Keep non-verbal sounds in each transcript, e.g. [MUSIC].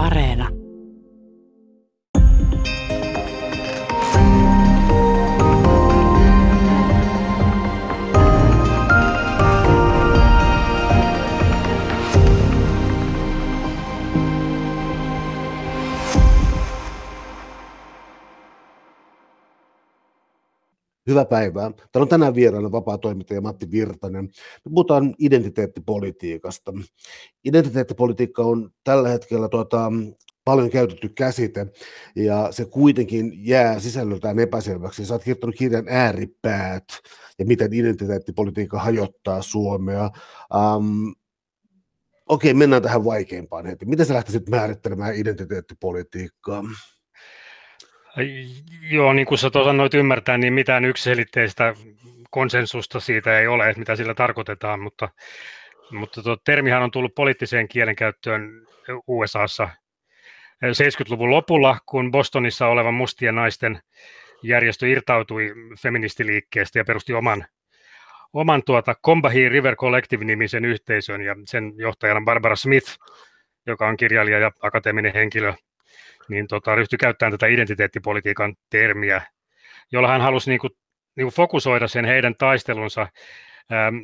Areena. Hyvää päivää. Täällä on tänään vieraana vapaa-toimittaja Matti Virtanen. Me puhutaan identiteettipolitiikasta. Identiteettipolitiikka on tällä hetkellä tuota, paljon käytetty käsite, ja se kuitenkin jää sisällöltään epäselväksi. Sä oot kirjoittanut kirjan ääripäät, ja miten identiteettipolitiikka hajottaa Suomea. Um, Okei, mennään tähän vaikeimpaan heti. Miten sä lähtisit määrittelemään identiteettipolitiikkaa? Joo, niin kuin sä osanoit ymmärtää, niin mitään yksiselitteistä konsensusta siitä ei ole, mitä sillä tarkoitetaan, mutta, mutta tuo termihän on tullut poliittiseen kielenkäyttöön USAssa 70-luvun lopulla, kun Bostonissa oleva mustien naisten järjestö irtautui feministiliikkeestä ja perusti oman, oman tuota Combahee River Collective-nimisen yhteisön ja sen johtajana Barbara Smith, joka on kirjailija ja akateeminen henkilö – niin tota, ryhtyi käyttämään tätä identiteettipolitiikan termiä, jolla hän halusi niin kuin, niin kuin fokusoida sen heidän taistelunsa ähm,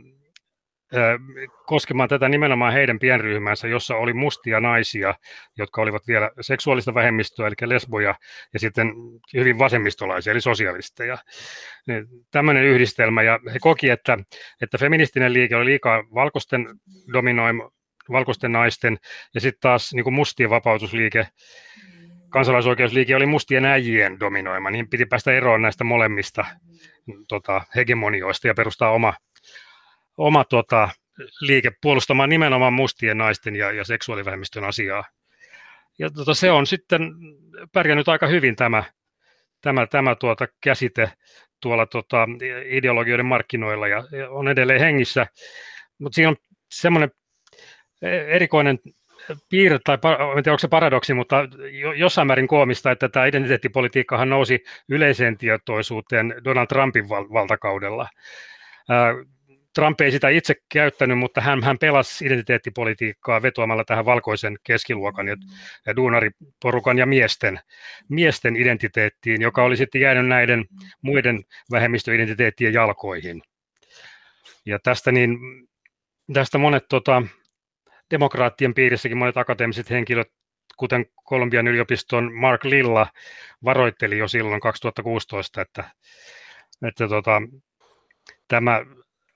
äh, koskemaan tätä nimenomaan heidän pienryhmänsä, jossa oli mustia naisia, jotka olivat vielä seksuaalista vähemmistöä, eli lesboja, ja sitten hyvin vasemmistolaisia, eli sosialisteja. Tämmöinen yhdistelmä, ja he koki, että, että feministinen liike oli liikaa valkoisten dominoima, valkoisten naisten, ja sitten taas niin kuin mustien vapautusliike kansalaisoikeusliike oli mustien äijien dominoima, niin piti päästä eroon näistä molemmista tota, hegemonioista ja perustaa oma, oma tota, liike puolustamaan nimenomaan mustien naisten ja, ja seksuaalivähemmistön asiaa. Ja tota, se on sitten pärjännyt aika hyvin tämä, tämä, tämä tuota, käsite tuolla tota, ideologioiden markkinoilla ja, ja on edelleen hengissä. Mutta siinä on semmoinen erikoinen piirre, tai en tiedä onko se paradoksi, mutta jossain määrin koomista, että tämä identiteettipolitiikkahan nousi yleiseen tietoisuuteen Donald Trumpin val- valtakaudella. Trump ei sitä itse käyttänyt, mutta hän, hän pelasi identiteettipolitiikkaa vetoamalla tähän valkoisen keskiluokan ja, ja duunariporukan ja miesten, miesten identiteettiin, joka oli sitten jäänyt näiden muiden vähemmistöidentiteettien jalkoihin. Ja tästä, niin, tästä monet tota, demokraattien piirissäkin monet akateemiset henkilöt, kuten Kolumbian yliopiston Mark Lilla, varoitteli jo silloin 2016, että, että tota, tämä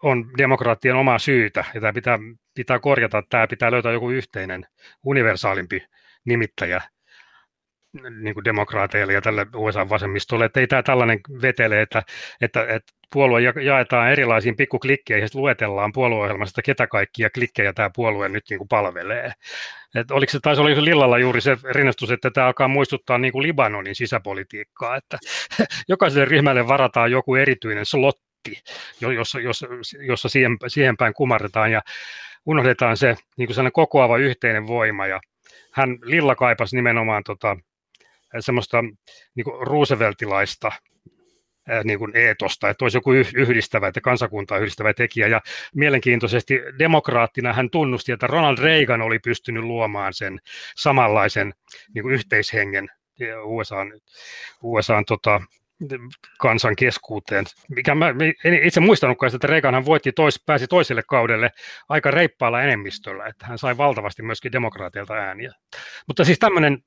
on demokraattien omaa syytä, ja tämä pitää, pitää korjata, tämä pitää löytää joku yhteinen, universaalimpi nimittäjä niin kuin demokraateille ja tälle USA-vasemmistolle, että ei tämä tällainen vetele, että, että, että puolue jaetaan erilaisiin pikkuklikkeihin ja luetellaan puolueohjelmasta, ketä kaikkia klikkejä tämä puolue nyt niin kuin palvelee. Et oliko se, taisi olla Lillalla juuri se rinnastus, että tämä alkaa muistuttaa niin kuin Libanonin sisäpolitiikkaa, että [LAUGHS] jokaiselle ryhmälle varataan joku erityinen slotti, jossa, jossa, jossa siihen, siihen päin kumarretaan ja unohdetaan se niin kuin kokoava yhteinen voima ja hän Lilla kaipasi nimenomaan tota, semmoista niin kuin Rooseveltilaista niin kuin eetosta, että olisi joku yhdistävä, että kansakuntaa yhdistävä tekijä. Ja mielenkiintoisesti demokraattina hän tunnusti, että Ronald Reagan oli pystynyt luomaan sen samanlaisen niin kuin yhteishengen USAn, USAn tota, kansan keskuuteen. Mikä mä itse muistanutkaan, että Reaganhan voitti tois, pääsi toiselle kaudelle aika reippaalla enemmistöllä, että hän sai valtavasti myöskin demokraateilta ääniä. Mutta siis tämmöinen,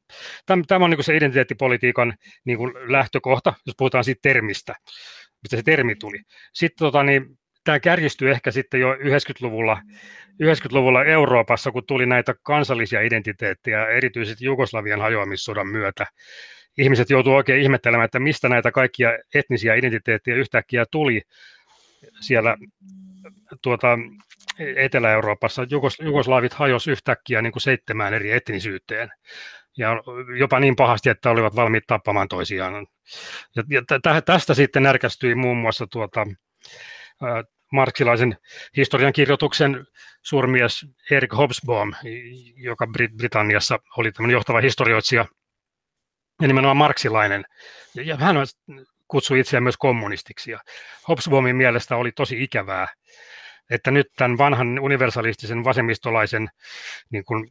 täm, tämä on niin se identiteettipolitiikan niin kuin lähtökohta, jos puhutaan siitä termistä, mistä se termi tuli. Sitten tota, niin, tämä kärjistyi ehkä sitten jo 90-luvulla, 90-luvulla Euroopassa, kun tuli näitä kansallisia identiteettejä, erityisesti Jugoslavian hajoamissodan myötä, ihmiset joutuu oikein ihmettelemään, että mistä näitä kaikkia etnisiä identiteettejä yhtäkkiä tuli siellä tuota, Etelä-Euroopassa. Jugos, Jugoslavit hajosi yhtäkkiä niin kuin seitsemään eri etnisyyteen. Ja jopa niin pahasti, että olivat valmiit tappamaan toisiaan. Ja, ja tästä sitten närkästyi muun muassa tuota, marksilaisen historian kirjoituksen suurmies Erik Hobsbawm, joka Britanniassa oli johtava historioitsija – ja nimenomaan marksilainen. Ja hän kutsui itseään myös kommunistiksi. Ja Hobsbawmin mielestä oli tosi ikävää, että nyt tämän vanhan universalistisen vasemmistolaisen niin kuin,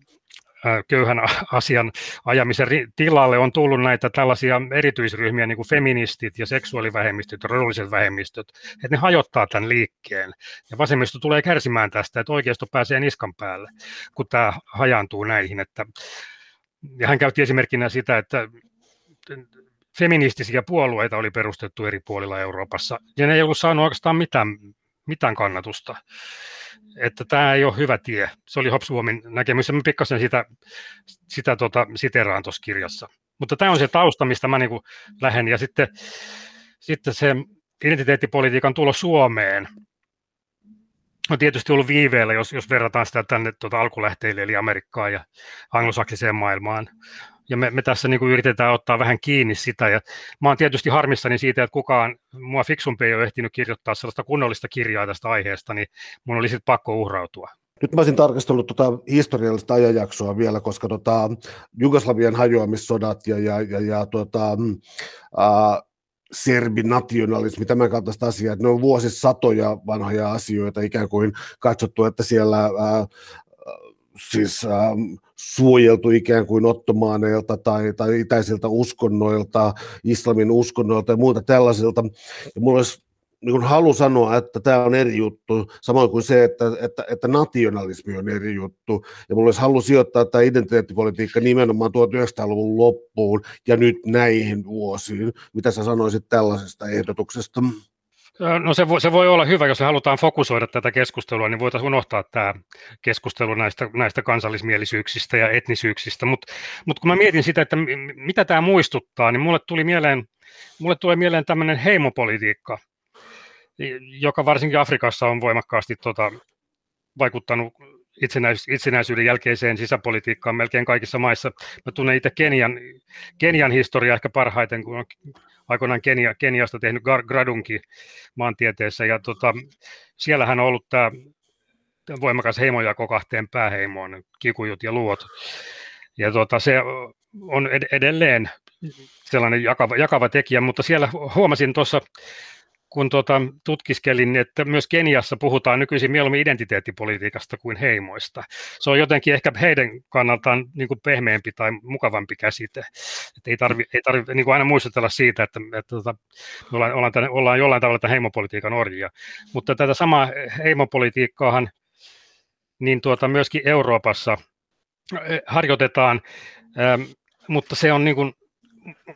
köyhän asian ajamisen tilalle on tullut näitä tällaisia erityisryhmiä, niin kuin feministit ja seksuaalivähemmistöt ja rodulliset vähemmistöt, että ne hajottaa tämän liikkeen. Ja vasemmisto tulee kärsimään tästä, että oikeisto pääsee niskan päälle, kun tämä hajaantuu näihin. Että, ja hän käytti esimerkkinä sitä, että feministisiä puolueita oli perustettu eri puolilla Euroopassa, ja ne ei ollut saanut oikeastaan mitään, mitään kannatusta että tämä ei ole hyvä tie. Se oli Hobsbawmin näkemys, ja mä pikkasen sitä, sitä tota, siteraan tuossa kirjassa. Mutta tämä on se tausta, mistä mä niinku lähden, ja sitten, sitten se identiteettipolitiikan tulo Suomeen on tietysti ollut viiveellä, jos, jos verrataan sitä tänne tuota alkulähteille, eli Amerikkaan ja anglosaksiseen maailmaan ja me, me tässä niin kuin yritetään ottaa vähän kiinni sitä. Ja mä oon tietysti harmissani siitä, että kukaan mua fiksumpi ei ole ehtinyt kirjoittaa sellaista kunnollista kirjaa tästä aiheesta, niin mun oli sitten pakko uhrautua. Nyt mä olisin tarkastellut tuota historiallista ajanjaksoa vielä, koska tota, Jugoslavian hajoamissodat ja, ja, ja, ja tuota, ää, serbinationalismi, tämän kaltaista asiaa, ne on vuosisatoja vanhoja asioita, ikään kuin katsottu, että siellä ää, siis ähm, suojeltu ikään kuin ottomaaneilta tai, tai itäisiltä uskonnoilta, islamin uskonnoilta ja muuta tällaisilta. Ja mulla olisi niin halu sanoa, että tämä on eri juttu, samoin kuin se, että, että, että nationalismi on eri juttu. Ja mulla olisi halu sijoittaa tämä identiteettipolitiikka nimenomaan 1900-luvun loppuun ja nyt näihin vuosiin. Mitä sä sanoisit tällaisesta ehdotuksesta? No se voi, se voi olla hyvä, jos halutaan fokusoida tätä keskustelua, niin voitaisiin unohtaa tämä keskustelu näistä, näistä kansallismielisyyksistä ja etnisyyksistä, mutta mut kun mä mietin sitä, että mitä tämä muistuttaa, niin mulle tuli mieleen, mulle tulee mieleen tämmöinen heimopolitiikka, joka varsinkin Afrikassa on voimakkaasti tota, vaikuttanut itsenäis- itsenäisyyden jälkeiseen sisäpolitiikkaan melkein kaikissa maissa. Mä tunnen itse Kenian, Kenian historiaa ehkä parhaiten, kun on aikoinaan Kenia, Keniasta tehnyt gradunki maantieteessä, ja tota, siellähän on ollut tämä voimakas heimojako kahteen pääheimoon, kikujut ja luot. Ja tota, se on edelleen sellainen jakava, jakava tekijä, mutta siellä huomasin tuossa kun tuota, tutkiskelin, että myös Keniassa puhutaan nykyisin mieluummin identiteettipolitiikasta kuin heimoista. Se on jotenkin ehkä heidän kannaltaan niin kuin pehmeämpi tai mukavampi käsite. Että ei tarvitse ei tarvi, niin aina muistutella siitä, että, että, että tota, me ollaan, ollaan, tänne, ollaan jollain tavalla tämän heimopolitiikan orjia. Mutta tätä samaa heimopolitiikkaahan niin tuota, myöskin Euroopassa eh, harjoitetaan, ähm, mutta se on niin kuin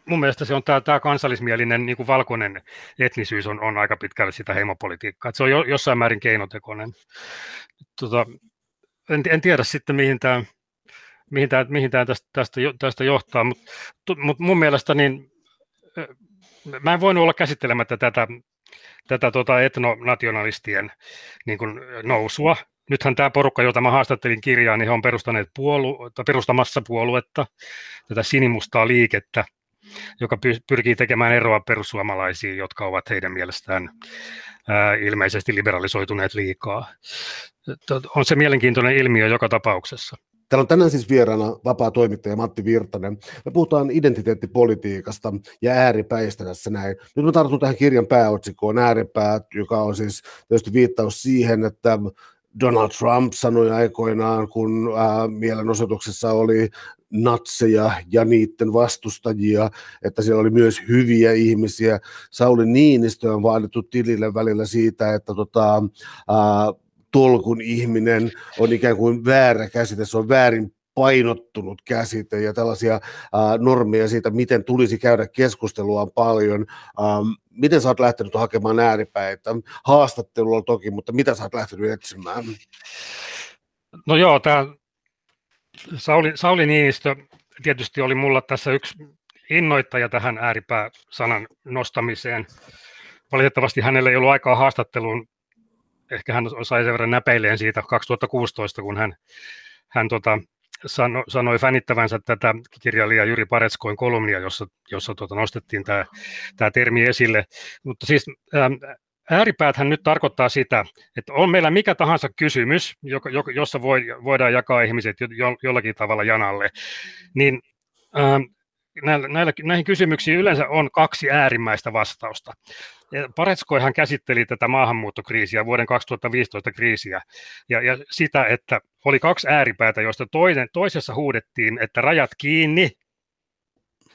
mun mielestä se on tämä, tämä kansallismielinen niin kuin valkoinen etnisyys on, on aika pitkälle sitä heimopolitiikkaa. Että se on jo, jossain määrin keinotekoinen. Tota, en, en tiedä sitten, mihin tämä, mihin tämä, mihin tämä tästä, tästä, tästä johtaa, mutta mut mun mielestä niin, mä en voinut olla käsittelemättä tätä, tätä tota etnonationalistien niin kuin nousua, nythän tämä porukka, jota mä haastattelin kirjaa, niin he on perustaneet puolu- perustamassa puoluetta, tätä sinimustaa liikettä, joka pyrkii tekemään eroa perussuomalaisiin, jotka ovat heidän mielestään ää, ilmeisesti liberalisoituneet liikaa. On se mielenkiintoinen ilmiö joka tapauksessa. Täällä on tänään siis vieraana vapaa toimittaja Matti Virtanen. Me puhutaan identiteettipolitiikasta ja ääripäistä tässä näin. Nyt mä tartun tähän kirjan pääotsikkoon ääripäät, joka on siis tietysti viittaus siihen, että Donald Trump sanoi aikoinaan, kun ää, mielenosoituksessa oli natseja ja niiden vastustajia, että siellä oli myös hyviä ihmisiä. Sauli Niinistö on vaadittu tilille välillä siitä, että tota, ää, tolkun ihminen on ikään kuin väärä käsite, se on väärin painottunut käsite ja tällaisia äh, normeja siitä, miten tulisi käydä keskustelua on paljon. Ähm, miten sä oot lähtenyt hakemaan ääripäitä? Haastattelulla toki, mutta mitä sä oot lähtenyt etsimään? No joo, tämä Sauli, Sauli Niinistö tietysti oli mulla tässä yksi innoittaja tähän ääripää-sanan nostamiseen. Valitettavasti hänellä ei ollut aikaa haastatteluun. Ehkä hän sai sen verran näpeileen siitä 2016, kun hän, hän tota, sano, sanoi fänittävänsä tätä kirjailija Jyri Paretskoin kolumnia, jossa, jossa tuota, nostettiin tämä, tämä termi esille. Mutta siis ääripääthän nyt tarkoittaa sitä, että on meillä mikä tahansa kysymys, jossa voi, voidaan jakaa ihmiset jo, jollakin tavalla janalle, niin ähm, näillä, näillä, näihin kysymyksiin yleensä on kaksi äärimmäistä vastausta. Paretskoihan käsitteli tätä maahanmuuttokriisiä, vuoden 2015 kriisiä, ja, ja sitä, että oli kaksi ääripäätä, joista toinen, toisessa huudettiin, että rajat kiinni,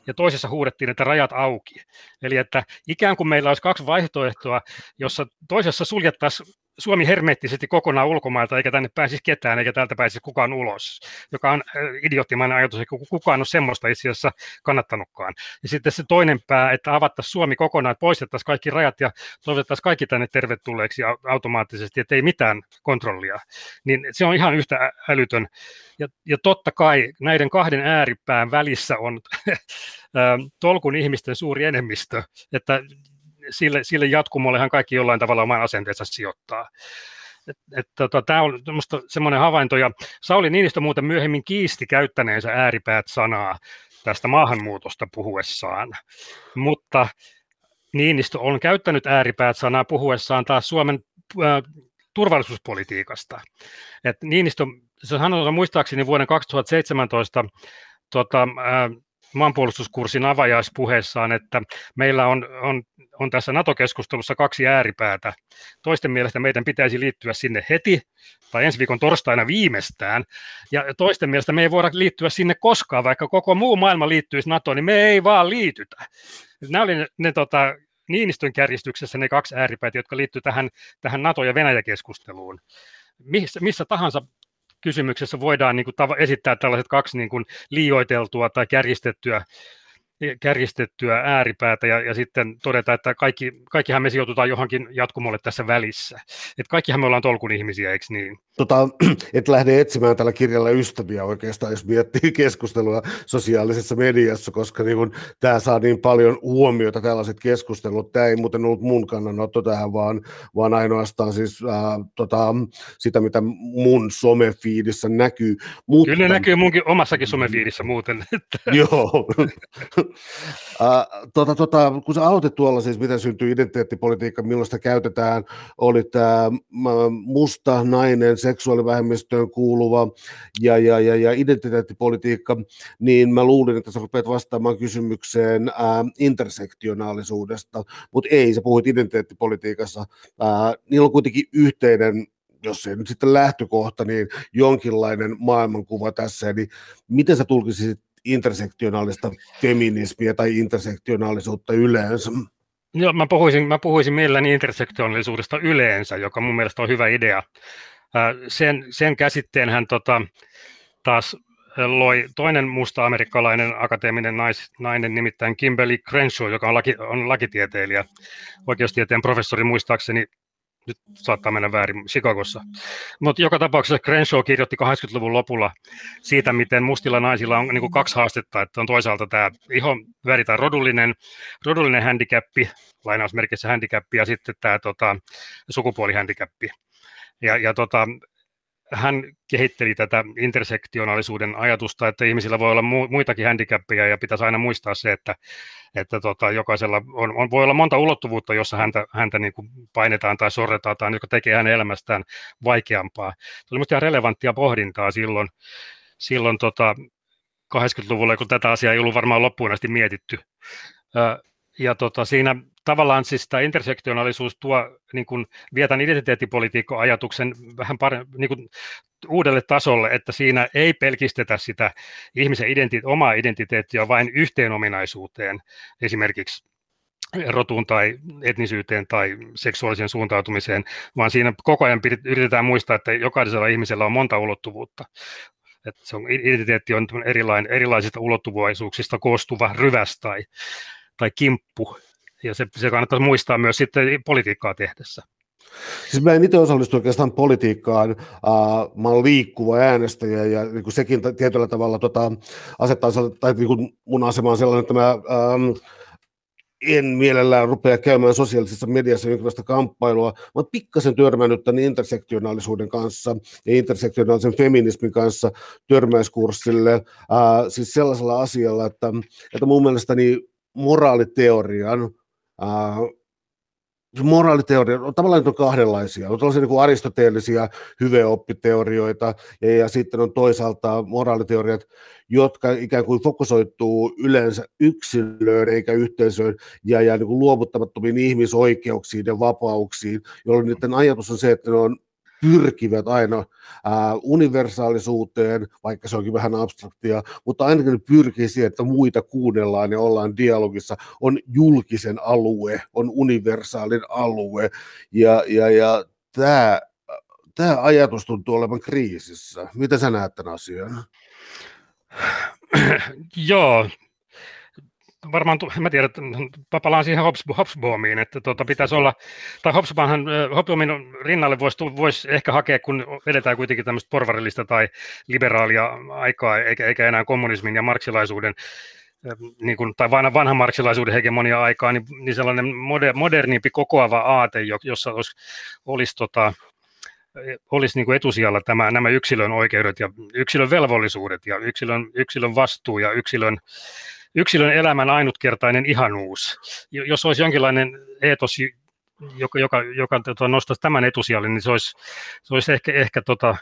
ja toisessa huudettiin, että rajat auki. Eli että ikään kuin meillä olisi kaksi vaihtoehtoa, jossa toisessa suljettaisiin Suomi hermeettisesti kokonaan ulkomailta, eikä tänne pääsisi ketään, eikä täältä pääsisi kukaan ulos, joka on idioottimainen ajatus, eikä kukaan ole semmoista itse asiassa kannattanutkaan. Ja sitten se toinen pää, että avattaisiin Suomi kokonaan, että poistettaisiin kaikki rajat ja toivotettaisiin kaikki tänne tervetulleeksi automaattisesti, että ei mitään kontrollia. Niin se on ihan yhtä älytön. Ja, ja totta kai näiden kahden ääripään välissä on [LAUGHS] tolkun ihmisten suuri enemmistö, että sille, sille jatkumollehan kaikki jollain tavalla oman asenteensa sijoittaa. Tota, Tämä on semmoinen havainto, ja Sauli Niinistö muuten myöhemmin kiisti käyttäneensä ääripäät sanaa tästä maahanmuutosta puhuessaan, mutta Niinistö on käyttänyt ääripäät sanaa puhuessaan taas Suomen äh, turvallisuuspolitiikasta. Et Niinistö, se sanoi muistaakseni vuoden 2017 tota, äh, maanpuolustuskurssin avajaispuheessaan, että meillä on, on, on tässä NATO-keskustelussa kaksi ääripäätä. Toisten mielestä meidän pitäisi liittyä sinne heti tai ensi viikon torstaina viimeistään, ja toisten mielestä me ei voida liittyä sinne koskaan, vaikka koko muu maailma liittyisi NATOon, niin me ei vaan liitytä. Nämä oli ne, ne tota, Niinistön kärjistyksessä ne kaksi ääripäitä, jotka liittyvät tähän, tähän NATO- ja Venäjä-keskusteluun. Missä, missä tahansa kysymyksessä voidaan niin kuin, esittää tällaiset kaksi niin kuin, liioiteltua tai kärjistettyä kärjistettyä ääripäätä ja, ja sitten todeta, että kaikki, kaikkihan me sijoitutaan johonkin jatkumolle tässä välissä. Että kaikkihan me ollaan tolkun ihmisiä, eikö niin? Tota, [CLEARS THROAT] et lähde etsimään tällä kirjalla ystäviä oikeastaan, jos miettii [LAUGHS] keskustelua sosiaalisessa mediassa, koska niin kun, tämä saa niin paljon huomiota, tällaiset keskustelut. Tämä ei muuten ollut mun kannanotto tähän, vaan, vaan ainoastaan siis, ää, tota, sitä, mitä mun somefiidissä näkyy. Mutta... Kyllä ne näkyy munkin omassakin somefiidissä muuten. [LAUGHS] Joo. [LAUGHS] tota, tota, kun sä aloitit tuolla siis, miten syntyy identiteettipolitiikka, milloin sitä käytetään, oli tämä musta nainen, seksuaalivähemmistöön kuuluva ja, ja, ja, ja identiteettipolitiikka, niin mä luulin, että sä rupeat vastaamaan kysymykseen ää, intersektionaalisuudesta, mutta ei, sä puhuit identiteettipolitiikassa. Ää, niillä on kuitenkin yhteinen jos ei nyt sitten lähtökohta, niin jonkinlainen maailmankuva tässä. Eli miten sä tulkisit intersektionaalista feminismiä tai intersektionaalisuutta yleensä? Joo, mä puhuisin, mä puhuisin mielelläni intersektionaalisuudesta yleensä, joka mun mielestä on hyvä idea. Sen, sen käsitteen hän tota, taas loi toinen musta amerikkalainen akateeminen nais, nainen, nimittäin Kimberly Crenshaw, joka on, laki, on lakitieteilijä, oikeustieteen professori muistaakseni nyt saattaa mennä väärin, Chicagossa. Mutta joka tapauksessa Crenshaw kirjoitti 80-luvun lopulla siitä, miten mustilla naisilla on niin kuin kaksi haastetta, että on toisaalta tämä ihon väri tai rodullinen, rodullinen handicappi, lainausmerkissä handicappi, ja sitten tämä tota, sukupuolihandicappi. Ja, ja tota, hän kehitteli tätä intersektionaalisuuden ajatusta, että ihmisillä voi olla muitakin handicappeja ja pitäisi aina muistaa se, että, että tota, jokaisella on, on, voi olla monta ulottuvuutta, jossa häntä, häntä niin kuin painetaan tai sorretaan tai joka tekee hänen elämästään vaikeampaa. Se oli minusta ihan relevanttia pohdintaa silloin, silloin tota, 80-luvulla, kun tätä asiaa ei ollut varmaan loppuun asti mietitty. Ja tota, siinä tavallaan siis tämä intersektionaalisuus tuo, niin kuin vietän identiteettipolitiikko-ajatuksen vähän paremmin, niin kuin uudelle tasolle, että siinä ei pelkistetä sitä ihmisen identi- omaa identiteettiä vain yhteen ominaisuuteen, esimerkiksi rotuun tai etnisyyteen tai seksuaaliseen suuntautumiseen, vaan siinä koko ajan yritetään muistaa, että jokaisella ihmisellä on monta ulottuvuutta. Että se on, identiteetti on erilainen, erilaisista ulottuvuisuuksista koostuva ryväs tai, tai kimppu, ja se, se kannattaa muistaa myös sitten politiikkaa tehdessä. Siis mä en itse osallistu oikeastaan politiikkaan, mä olen liikkuva äänestäjä ja niin kuin sekin tietyllä tavalla tota, asettaa, tai niin kuin mun asema on sellainen, että mä um, en mielellään rupea käymään sosiaalisessa mediassa jonkinlaista kamppailua. Oon pikkasen törmännyt tämän intersektionaalisuuden kanssa ja intersektionaalisen feminismin kanssa törmäyskurssille, uh, siis sellaisella asialla, että, että mun mielestäni moraaliteorian Uh, moraaliteoria, on tavallaan on kahdenlaisia. On tällaisia niin aristoteellisia hyveoppiteorioita ja, ja sitten on toisaalta moraaliteoriat, jotka ikään kuin fokusoituu yleensä yksilöön eikä yhteisöön ja, ja niin kuin luovuttamattomiin ihmisoikeuksiin ja vapauksiin, jolloin niiden ajatus on se, että ne on pyrkivät aina ää, universaalisuuteen, vaikka se onkin vähän abstraktia, mutta ainakin ne pyrkii siihen, että muita kuunnellaan ja ollaan dialogissa, on julkisen alue, on universaalin alue, ja, ja, ja tämä tämä ajatus tuntuu olevan kriisissä. Mitä sä näet tämän asian? Joo, varmaan, mä tiedän, että palaan siihen Hobsbawmiin, että tuota, pitäisi olla, tai Hobsbawmin, Hobsbawmin rinnalle voisi, voisi ehkä hakea, kun vedetään kuitenkin tämmöistä porvarillista tai liberaalia aikaa, eikä, eikä enää kommunismin ja marksilaisuuden niin kuin, tai vanhan, vanhan marksilaisuuden hegemonia aikaa, niin, niin sellainen moder, modernimpi kokoava aate, jossa olisi, olisi tota, olisi niin kuin etusijalla tämä, nämä yksilön oikeudet ja yksilön velvollisuudet ja yksilön, yksilön vastuu ja yksilön, yksilön elämän ainutkertainen ihanuus. Jos olisi jonkinlainen eetos, joka, joka, joka tota, nostaisi tämän etusijalle, niin se olisi, se olisi ehkä, ehkä, tota,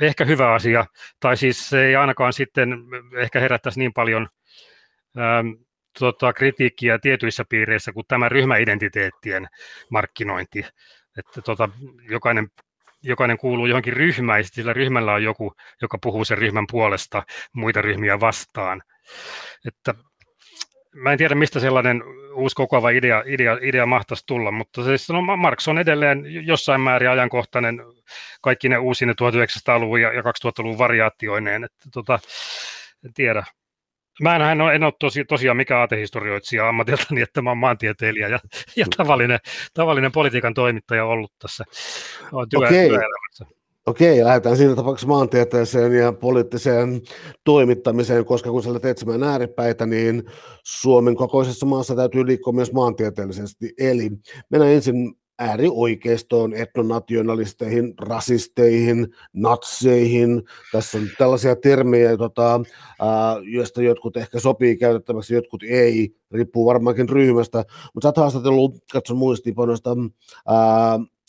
ehkä hyvä asia. Tai siis se ei ainakaan sitten ehkä herättäisi niin paljon ähm, tota, kritiikkiä tietyissä piireissä kuin tämä ryhmäidentiteettien markkinointi. Että tota, jokainen jokainen kuuluu johonkin ryhmään, ja sillä ryhmällä on joku, joka puhuu sen ryhmän puolesta muita ryhmiä vastaan. Että mä en tiedä, mistä sellainen uusi kokoava idea, idea, idea mahtaisi tulla, mutta siis, no, Marx on edelleen jossain määrin ajankohtainen kaikki ne uusine 1900-luvun ja 2000-luvun variaatioineen. Että, tota, en tiedä. Mä en, en ole tosi, tosiaan mikään aatehistorioitsija ammatiltani, että mä olen maantieteilijä ja, ja tavallinen, tavallinen politiikan toimittaja ollut tässä työ, Okei. työelämässä. Okei, lähdetään siinä tapauksessa maantieteeseen ja poliittiseen toimittamiseen, koska kun olet etsimään ääripäitä, niin Suomen kokoisessa maassa täytyy liikkua myös maantieteellisesti. Eli mennään ensin äärioikeistoon, etnonationalisteihin, rasisteihin, natseihin. Tässä on tällaisia termejä, tota, joista jotkut ehkä sopii käytettäväksi, jotkut ei, riippuu varmaankin ryhmästä. Mutta sä oot haastatellut, katson muistiinpanoista,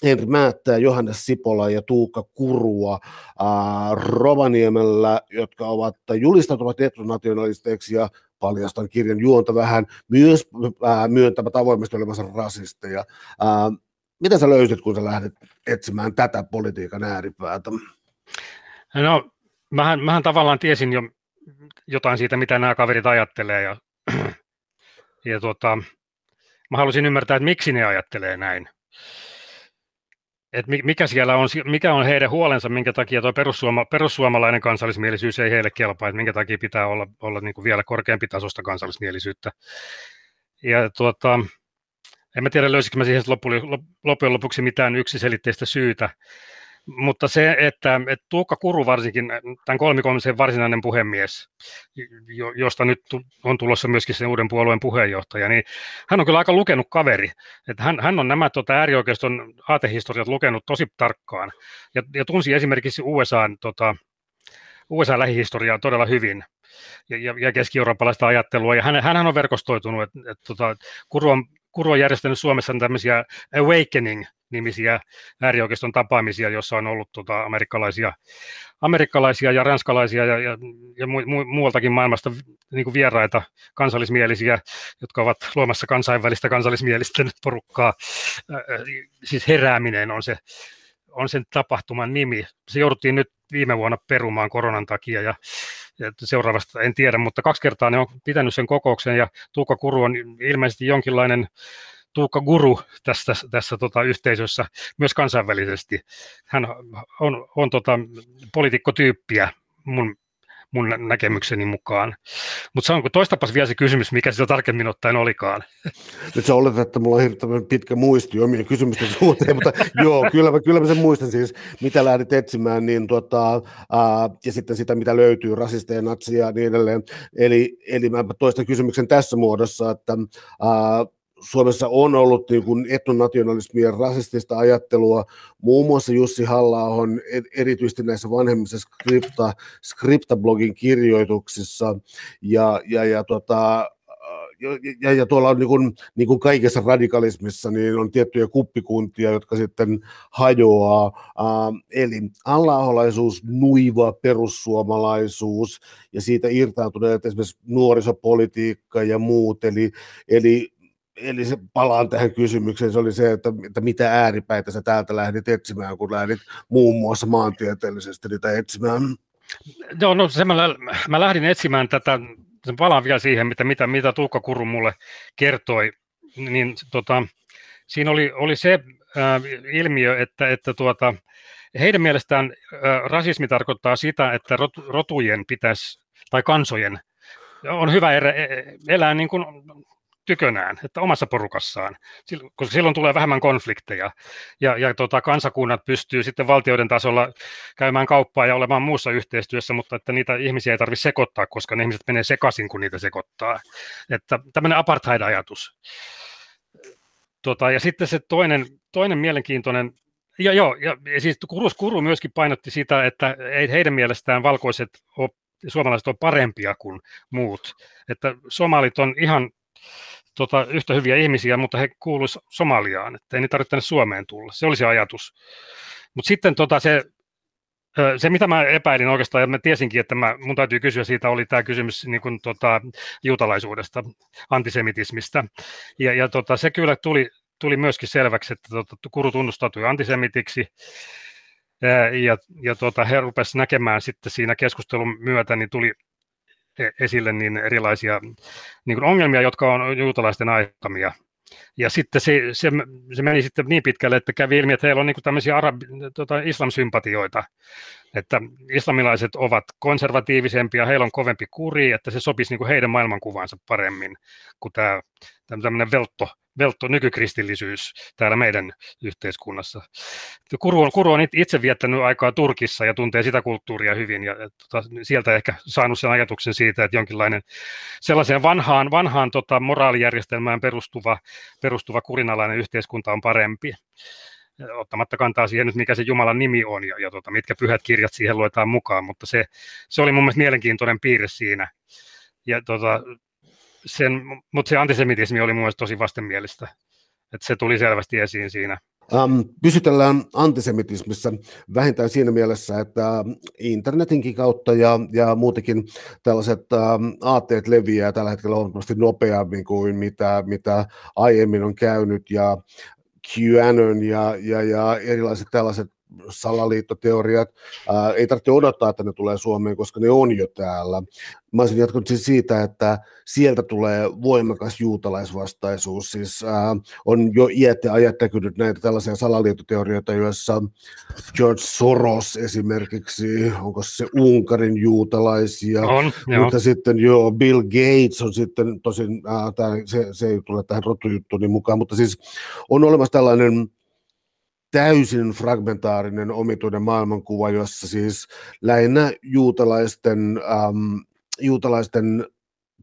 Henri Määttää, Johannes Sipola ja Tuukka Kurua ää, Rovaniemellä, jotka ovat julistautuvat etnonationalisteiksi ja paljastan kirjan juonta vähän, myös ää, myöntävät avoimesti olevansa rasisteja. Ää, mitä sä löysit, kun sä lähdet etsimään tätä politiikan ääripäätä? No, mähän, mähän tavallaan tiesin jo jotain siitä, mitä nämä kaverit ajattelee, ja, [CLEARS THROAT] ja tuota, mä halusin ymmärtää, että miksi ne ajattelee näin. Et mikä, siellä on, mikä on heidän huolensa, minkä takia tuo perussuoma, perussuomalainen kansallismielisyys ei heille kelpaa, että minkä takia pitää olla, olla niin kuin vielä korkeampi tasosta kansallismielisyyttä. Ja tuota, en mä tiedä, löysikö mä siihen loppujen lopuksi mitään yksiselitteistä syytä, mutta se, että, että Tuukka Kuru varsinkin, tämän kolmikomisen varsinainen puhemies, josta nyt on tulossa myöskin sen uuden puolueen puheenjohtaja, niin hän on kyllä aika lukenut kaveri. Että hän, hän on nämä tota, äärioikeiston aatehistoriat lukenut tosi tarkkaan ja, ja tunsi esimerkiksi USAn, tota, USA-lähihistoriaa todella hyvin ja, ja, ja keski-eurooppalaista ajattelua. Ja hän, hän on verkostoitunut, että, että tota, Kuru on Kuru on järjestänyt Suomessa tämmöisiä Awakening-nimisiä äärioikeiston tapaamisia, jossa on ollut tota, amerikkalaisia, amerikkalaisia ja ranskalaisia ja, ja, ja mu, mu, muualtakin maailmasta niin kuin vieraita kansallismielisiä, jotka ovat luomassa kansainvälistä kansallismielisten porukkaa. Äh, siis herääminen on se on sen tapahtuman nimi. Se jouduttiin nyt viime vuonna perumaan koronan takia ja seuraavasta en tiedä, mutta kaksi kertaa ne on pitänyt sen kokouksen ja Tuukka Kuru on ilmeisesti jonkinlainen Tuukka Guru tässä, tässä tota, yhteisössä myös kansainvälisesti. Hän on, on tota, poliitikkotyyppiä mun mun näkemykseni mukaan. Mutta sanonko toistapas vielä se kysymys, mikä sitä tarkemmin ottaen olikaan. Nyt sä oletat, että mulla on hirveän pitkä muisti omien kysymysten suhteen, mutta joo, kyllä mä, kyllä mä sen muistan siis, mitä lähdit etsimään, niin tota, ää, ja sitten sitä, mitä löytyy, rasisteja, natsia ja niin edelleen. Eli, eli mä toistan kysymyksen tässä muodossa, että ää, Suomessa on ollut niin kuin etnonationalismia ja rasistista ajattelua, muun muassa Jussi halla on erityisesti näissä vanhemmissa skripta, skriptablogin kirjoituksissa, ja, ja, ja tota, ja, ja tuolla on niin kuin, niin kuin kaikessa radikalismissa, niin on tiettyjä kuppikuntia, jotka sitten hajoaa. Uh, eli allaholaisuus, nuiva perussuomalaisuus ja siitä irtaantuneet esimerkiksi nuorisopolitiikka ja muut. Eli, eli eli se, palaan tähän kysymykseen, se oli se, että, että mitä ääripäitä sä täältä lähdit etsimään, kun lähdit muun muassa maantieteellisesti niitä etsimään? Joo, no se mä, mä lähdin etsimään tätä, palaan vielä siihen, mitä, mitä, mitä Tuukka Kuru mulle kertoi, niin tota, siinä oli, oli se äh, ilmiö, että, että tuota, heidän mielestään äh, rasismi tarkoittaa sitä, että rot, rotujen pitäisi, tai kansojen, on hyvä erä, e, elää niin kuin tykönään, että omassa porukassaan, koska silloin tulee vähemmän konflikteja ja, ja tota, kansakunnat pystyy sitten valtioiden tasolla käymään kauppaa ja olemaan muussa yhteistyössä, mutta että niitä ihmisiä ei tarvitse sekoittaa, koska ne ihmiset menee sekaisin, kun niitä sekoittaa. Että tämmöinen apartheid-ajatus. Tota, ja sitten se toinen, toinen mielenkiintoinen ja joo, ja, ja siis Kuru, Kuru myöskin painotti sitä, että ei heidän mielestään valkoiset ole, suomalaiset on parempia kuin muut. Että somalit on ihan tota, yhtä hyviä ihmisiä, mutta he kuuluisivat Somaliaan, että ei niitä tarvitse tänne Suomeen tulla. Se oli se ajatus. Mutta sitten tota, se, se, mitä mä epäilin oikeastaan, ja mä tiesinkin, että mä, mun täytyy kysyä siitä, oli tämä kysymys niin kun, tota, juutalaisuudesta, antisemitismistä. Ja, ja tota, se kyllä tuli, tuli myöskin selväksi, että tota, Kuru tunnustautui antisemitiksi, ja, ja, ja tota, he rupesivat näkemään sitten siinä keskustelun myötä, niin tuli esille niin erilaisia niin ongelmia, jotka on juutalaisten aikamia. Ja sitten se, se, se meni sitten niin pitkälle, että kävi ilmi, että heillä on niin tämmöisiä arabi, tota, islamsympatioita, että islamilaiset ovat konservatiivisempia, heillä on kovempi kuri, että se sopisi niin kuin heidän maailmankuvaansa paremmin kuin tämä tämmöinen veltto, veltto nykykristillisyys täällä meidän yhteiskunnassa. Kuru on, Kuru on itse viettänyt aikaa Turkissa ja tuntee sitä kulttuuria hyvin ja tota, sieltä ehkä saanut sen ajatuksen siitä, että jonkinlainen sellaiseen vanhaan, vanhaan tota, moraalijärjestelmään perustuva, perustuva kurinalainen yhteiskunta on parempi ottamatta kantaa siihen nyt, mikä se Jumalan nimi on ja, ja tota, mitkä pyhät kirjat siihen luetaan mukaan, mutta se, se oli mun mielestä mielenkiintoinen piirre siinä. Ja tota, sen, mutta se antisemitismi oli mun mielestä tosi vastenmielistä. Että se tuli selvästi esiin siinä. Um, pysytellään antisemitismissa vähintään siinä mielessä, että internetinkin kautta ja, ja muutenkin tällaiset um, aatteet leviää tällä hetkellä huomattavasti nopeammin kuin mitä, mitä aiemmin on käynyt ja QAnon ja, ja, ja erilaiset tällaiset salaliittoteoriat. Ää, ei tarvitse odottaa, että ne tulee Suomeen, koska ne on jo täällä. Mä olisin jatkanut siis siitä, että sieltä tulee voimakas juutalaisvastaisuus. Siis ää, on jo iät ja ajat näkynyt näitä tällaisia salaliittoteorioita, joissa George Soros esimerkiksi, onko se Unkarin juutalaisia, on, mutta sitten joo, Bill Gates on sitten, tosin ää, tää, se, se ei tule tähän rotujuttuun mukaan, mutta siis on olemassa tällainen täysin fragmentaarinen omituinen maailmankuva, jossa siis lähinnä juutalaisten, ähm, juutalaisten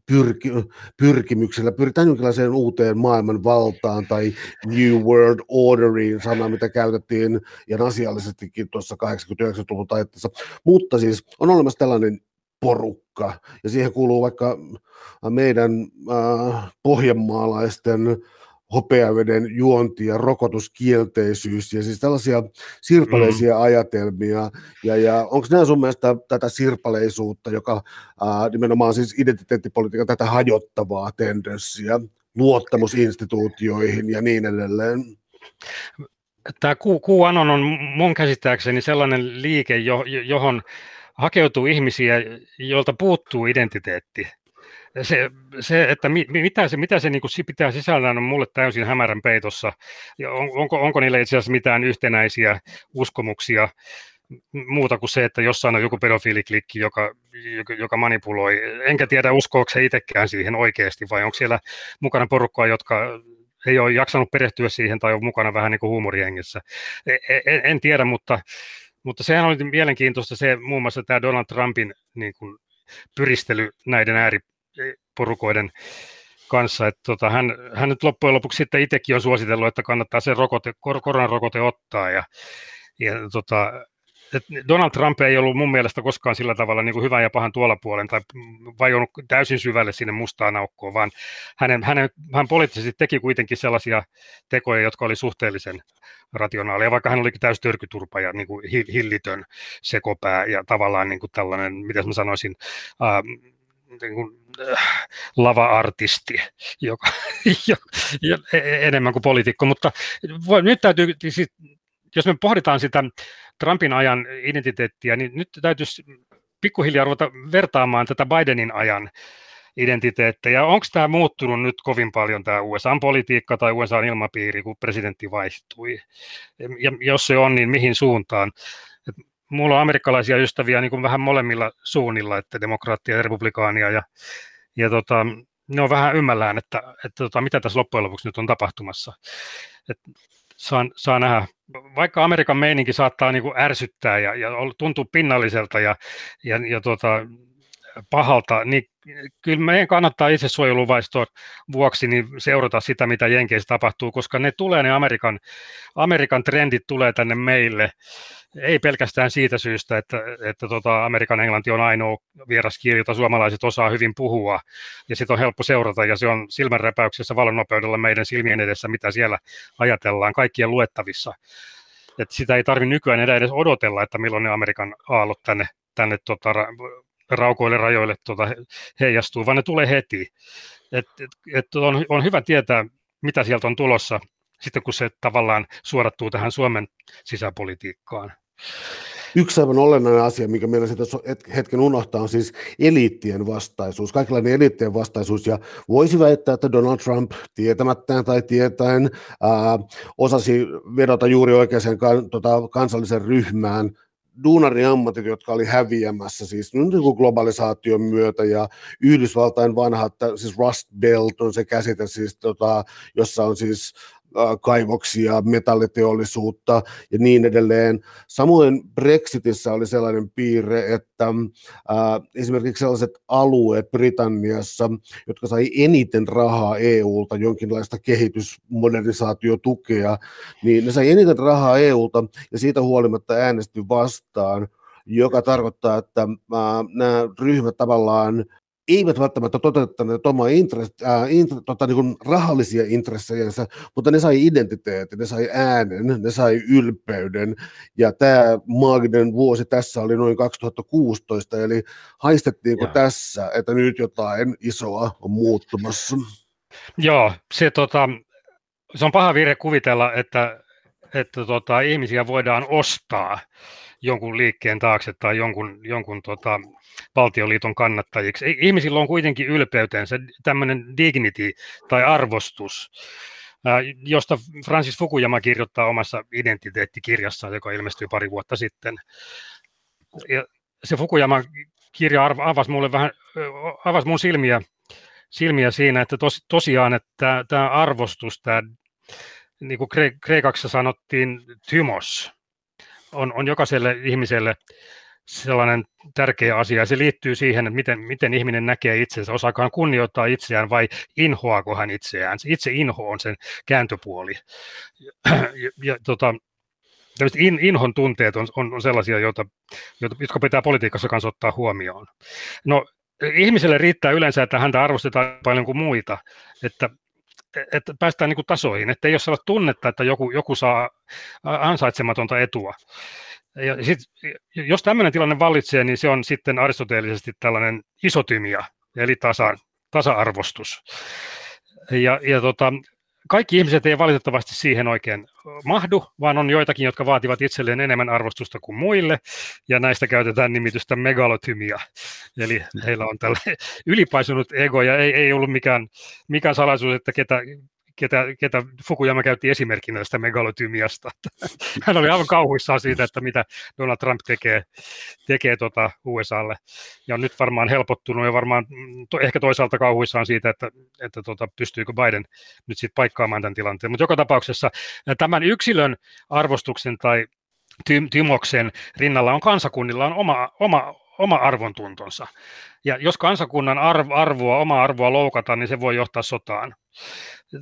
pyrki, pyrkimyksellä pyritään jonkinlaiseen uuteen maailman valtaan tai New World Orderiin, sana mitä käytettiin ja asiallisestikin tuossa 80-90-luvun taitteessa. Mutta siis on olemassa tällainen porukka, ja siihen kuuluu vaikka meidän äh, pohjanmaalaisten hopeaveden juonti ja rokotuskielteisyys ja siis tällaisia sirpaleisia mm. ajatelmia. Ja, ja onko nämä sun mielestä tätä sirpaleisuutta, joka ää, nimenomaan siis identiteettipolitiikan tätä hajottavaa tendenssiä, luottamusinstituutioihin ja niin edelleen? Tämä QAnon on mun käsittääkseni sellainen liike, johon hakeutuu ihmisiä, joilta puuttuu identiteetti se, se, että mi, mitä se, mitä se niin kuin pitää sisällään, on mulle täysin hämärän peitossa. Ja on, onko, onko niillä itse asiassa mitään yhtenäisiä uskomuksia muuta kuin se, että jossain on joku pedofiiliklikki, joka, joka, manipuloi. Enkä tiedä, uskoako se itsekään siihen oikeasti, vai onko siellä mukana porukkaa, jotka ei ole jaksanut perehtyä siihen tai on mukana vähän niin kuin huumorihengessä. En, en, en tiedä, mutta, mutta sehän oli mielenkiintoista se muun muassa tämä Donald Trumpin niin kuin, pyristely näiden ääri, porukoiden kanssa. Että tota, hän, hän nyt loppujen lopuksi sitten itsekin on suositellut, että kannattaa se rokote, kor- koronarokote ottaa. Ja, ja tota, Donald Trump ei ollut mun mielestä koskaan sillä tavalla niin kuin hyvän ja pahan tuolla puolen tai vajonnut täysin syvälle sinne mustaan aukkoon, vaan hänen, hänen, hän poliittisesti teki kuitenkin sellaisia tekoja, jotka oli suhteellisen rationaalia, vaikka hän olikin täysin törkyturpa ja niin kuin hillitön sekopää ja tavallaan niin kuin tällainen, mitä mä sanoisin, äh, niin kuin, äh, lava-artisti, joka, [LAUGHS] jo, jo, e, e, enemmän kuin poliitikko, mutta voi, nyt täytyy, siis, jos me pohditaan sitä Trumpin ajan identiteettiä, niin nyt täytyisi pikkuhiljaa ruveta vertaamaan tätä Bidenin ajan identiteettejä. Onko tämä muuttunut nyt kovin paljon tämä USA-politiikka tai USA-ilmapiiri, kun presidentti vaihtui? Ja jos se on, niin mihin suuntaan? Mulla on amerikkalaisia ystäviä niin kuin vähän molemmilla suunnilla, että demokraattia ja republikaania, ja, ja tota, ne on vähän ymmällään, että, että tota, mitä tässä loppujen lopuksi nyt on tapahtumassa. Et saa, saa nähdä. Vaikka Amerikan meininki saattaa niin kuin ärsyttää ja, ja tuntuu pinnalliselta ja, ja, ja tota, pahalta, niin kyllä meidän kannattaa itse suojeluvaistoon vuoksi niin seurata sitä, mitä Jenkeissä tapahtuu, koska ne tulee, ne Amerikan, Amerikan trendit tulee tänne meille, ei pelkästään siitä syystä, että, että tota Amerikan englanti on ainoa vieras kieli, jota suomalaiset osaa hyvin puhua, ja sitä on helppo seurata, ja se on silmänräpäyksessä valonnopeudella meidän silmien edessä, mitä siellä ajatellaan, kaikkien luettavissa. Et sitä ei tarvitse nykyään edes odotella, että milloin ne Amerikan aallot tänne, tänne tota, raukoille rajoille tuota, heijastuu, vaan ne tulee heti. Et, et, et on, on hyvä tietää, mitä sieltä on tulossa, sitten kun se tavallaan suorattuu tähän Suomen sisäpolitiikkaan. Yksi aivan olennainen asia, mikä meillä sitä hetken unohtaa, on siis eliittien vastaisuus, kaikenlainen eliittien vastaisuus, ja voisi väittää, että Donald Trump tietämättään tai tietäen ää, osasi vedota juuri oikeaan tota, kansallisen ryhmään, duunariammatit, jotka oli häviämässä siis niin globalisaation myötä ja Yhdysvaltain vanhat, siis Rust Belt on se käsite, siis, tota, jossa on siis kaivoksia, metalliteollisuutta ja niin edelleen. Samoin Brexitissä oli sellainen piirre, että esimerkiksi sellaiset alueet Britanniassa, jotka sai eniten rahaa EUlta, jonkinlaista kehitysmodernisaatiotukea, niin ne sai eniten rahaa EUlta ja siitä huolimatta äänesti vastaan joka tarkoittaa, että nämä ryhmät tavallaan eivät välttämättä toteuttaneet omaa intress, äh, int, tota, niin rahallisia intressejänsä, mutta ne sai identiteetin, ne sai äänen, ne sai ylpeyden, ja tämä maaginen vuosi tässä oli noin 2016, eli haistettiinko ja. tässä, että nyt jotain isoa on muuttumassa? Joo, se, tota, se on paha virhe kuvitella, että, että tota, ihmisiä voidaan ostaa jonkun liikkeen taakse tai jonkun, jonkun tota, valtioliiton kannattajiksi. Ihmisillä on kuitenkin ylpeytensä, tämmöinen dignity tai arvostus, josta Francis Fukuyama kirjoittaa omassa identiteettikirjassaan, joka ilmestyi pari vuotta sitten. Ja se Fukuyama kirja avasi mulle vähän, avasi mun silmiä, silmiä siinä, että tos, tosiaan, että tämä arvostus, tämä, niin kuin kreikaksi sanottiin, tymos, on, on jokaiselle ihmiselle sellainen tärkeä asia. Se liittyy siihen, että miten, miten ihminen näkee itsensä. Osaakaan kunnioittaa itseään vai inhoaako hän itseään. Se itse inho on sen kääntöpuoli. Ja, ja, tota, in, inhon tunteet on, on, on sellaisia, joita, jotka pitää politiikassa kanssa ottaa huomioon. No, ihmiselle riittää yleensä, että häntä arvostetaan paljon kuin muita, että, että päästään niin kuin tasoihin, että ei ole sellaista tunnetta, että joku, joku saa ansaitsematonta etua. Ja sit, jos tämmöinen tilanne vallitsee, niin se on sitten aristoteellisesti tällainen isotymia, eli tasa, tasa-arvostus. Ja, ja tota, kaikki ihmiset ei valitettavasti siihen oikein mahdu, vaan on joitakin, jotka vaativat itselleen enemmän arvostusta kuin muille, ja näistä käytetään nimitystä megalotymia. Eli heillä on tällainen [LAUGHS] ylipaisunut ego, ja ei, ei ollut mikään, mikään salaisuus, että ketä, ketä, ketä Fukuyama käytti esimerkkinä tästä megalotymiasta. [LAUGHS] Hän oli aivan kauhuissaan siitä, että mitä Donald Trump tekee, tekee tota USAlle. Ja on nyt varmaan helpottunut ja varmaan to, ehkä toisaalta kauhuissaan siitä, että, että tota, pystyykö Biden nyt sitten paikkaamaan tämän tilanteen. Mutta joka tapauksessa tämän yksilön arvostuksen tai Tymoksen rinnalla on kansakunnilla on oma, oma, oma arvontuntonsa. Ja jos kansakunnan arv, arvoa, oma arvoa loukata, niin se voi johtaa sotaan.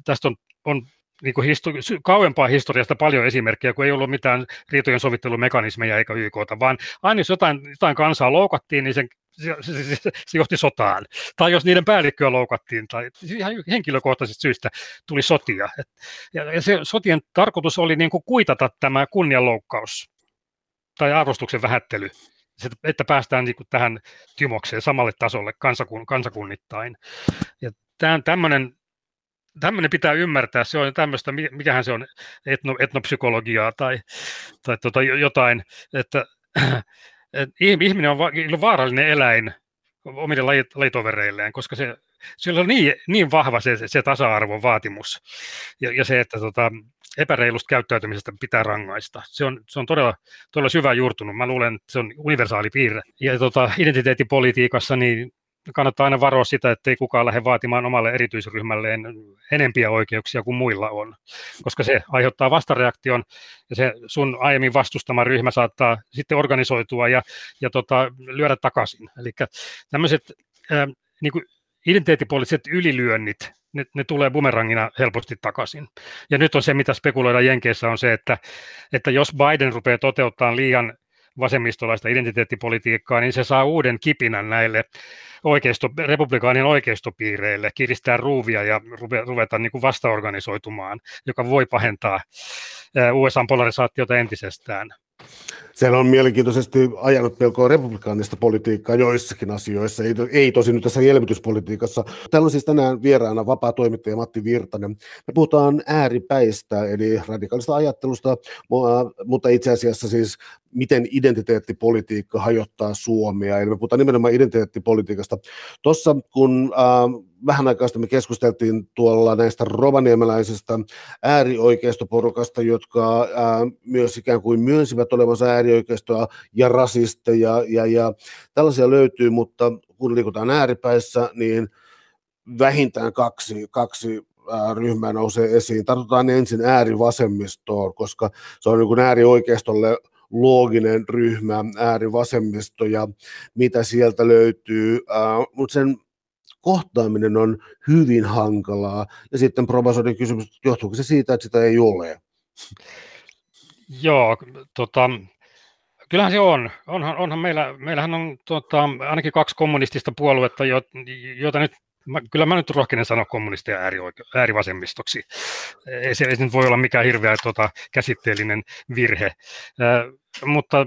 Tästä on, on niin kuin histori- kauempaa historiasta paljon esimerkkejä, kun ei ollut mitään riitojen sovittelumekanismeja eikä YKta, vaan aina jos jotain, jotain kansaa loukattiin, niin sen, se, se, se, se johti sotaan. Tai jos niiden päällikköä loukattiin, tai ihan henkilökohtaisista syistä tuli sotia. Et, ja, ja se sotien tarkoitus oli niin kuin kuitata tämä kunnianloukkaus tai arvostuksen vähättely että päästään niin kuin tähän tymokseen samalle tasolle kansakun, kansakunnittain. Ja tämmöinen tämmöinen pitää ymmärtää, se on tämmöistä, mikähän se on, etno, etnopsykologiaa tai, tai tota jotain, että, [CLEARS THROAT] että ihminen on vaarallinen eläin omille lajitovereilleen, koska se, sillä on niin, niin vahva se, se tasa-arvon vaatimus ja, ja se, että tota, epäreilusta käyttäytymisestä pitää rangaista. Se on, se on todella, todella syvä juurtunut. Mä luulen, että se on universaali piirre. Ja tota, identiteettipolitiikassa niin kannattaa aina varoa sitä, että ei kukaan lähde vaatimaan omalle erityisryhmälleen enempiä oikeuksia kuin muilla on, koska se aiheuttaa vastareaktion ja se sun aiemmin vastustama ryhmä saattaa sitten organisoitua ja, ja tota, lyödä takaisin. Eli tämmöiset äh, niin kuin identiteettipoliittiset ylilyönnit, ne, ne tulee bumerangina helposti takaisin. Ja nyt on se, mitä spekuloidaan Jenkeissä, on se, että, että jos Biden rupeaa toteuttamaan liian vasemmistolaista identiteettipolitiikkaa, niin se saa uuden kipinän näille oikeisto, republikaanien oikeistopiireille, kiristää ruuvia ja ruveta niin kuin vastaorganisoitumaan, joka voi pahentaa USA-polarisaatiota entisestään. Siellä on mielenkiintoisesti ajanut pelkoa republikaanista politiikkaa joissakin asioissa, ei, ei tosin nyt tässä elvytyspolitiikassa. Täällä on siis tänään vieraana vapaa toimittaja Matti Virtanen. Me puhutaan ääripäistä, eli radikaalista ajattelusta, mutta itse asiassa siis miten identiteettipolitiikka hajottaa Suomea. Eli me puhutaan nimenomaan identiteettipolitiikasta. Tuossa kun äh, vähän aikaa sitten me keskusteltiin tuolla näistä rovaniemeläisistä äärioikeistoporukasta, jotka äh, myös ikään kuin myönsivät olevansa äärioikeistoa ja rasisteja ja, ja tällaisia löytyy, mutta kun liikutaan ääripäissä, niin vähintään kaksi, kaksi ryhmää nousee esiin. Tartutaan ensin äärivasemmistoon, koska se on niin äärioikeistolle looginen ryhmä, äärivasemmisto ja mitä sieltä löytyy, mutta sen kohtaaminen on hyvin hankalaa. Ja sitten provosoinnin kysymys, johtuuko se siitä, että sitä ei ole? Joo, tota, kyllähän se on. Onhan, onhan meillä, meillähän on tota, ainakin kaksi kommunistista puoluetta, joita nyt Mä, kyllä mä nyt rohkenen sanoa kommunisteja äärioike- äärivasemmistoksi. Ei se, ei se nyt voi olla mikään hirveä tota, käsitteellinen virhe. Äh, mutta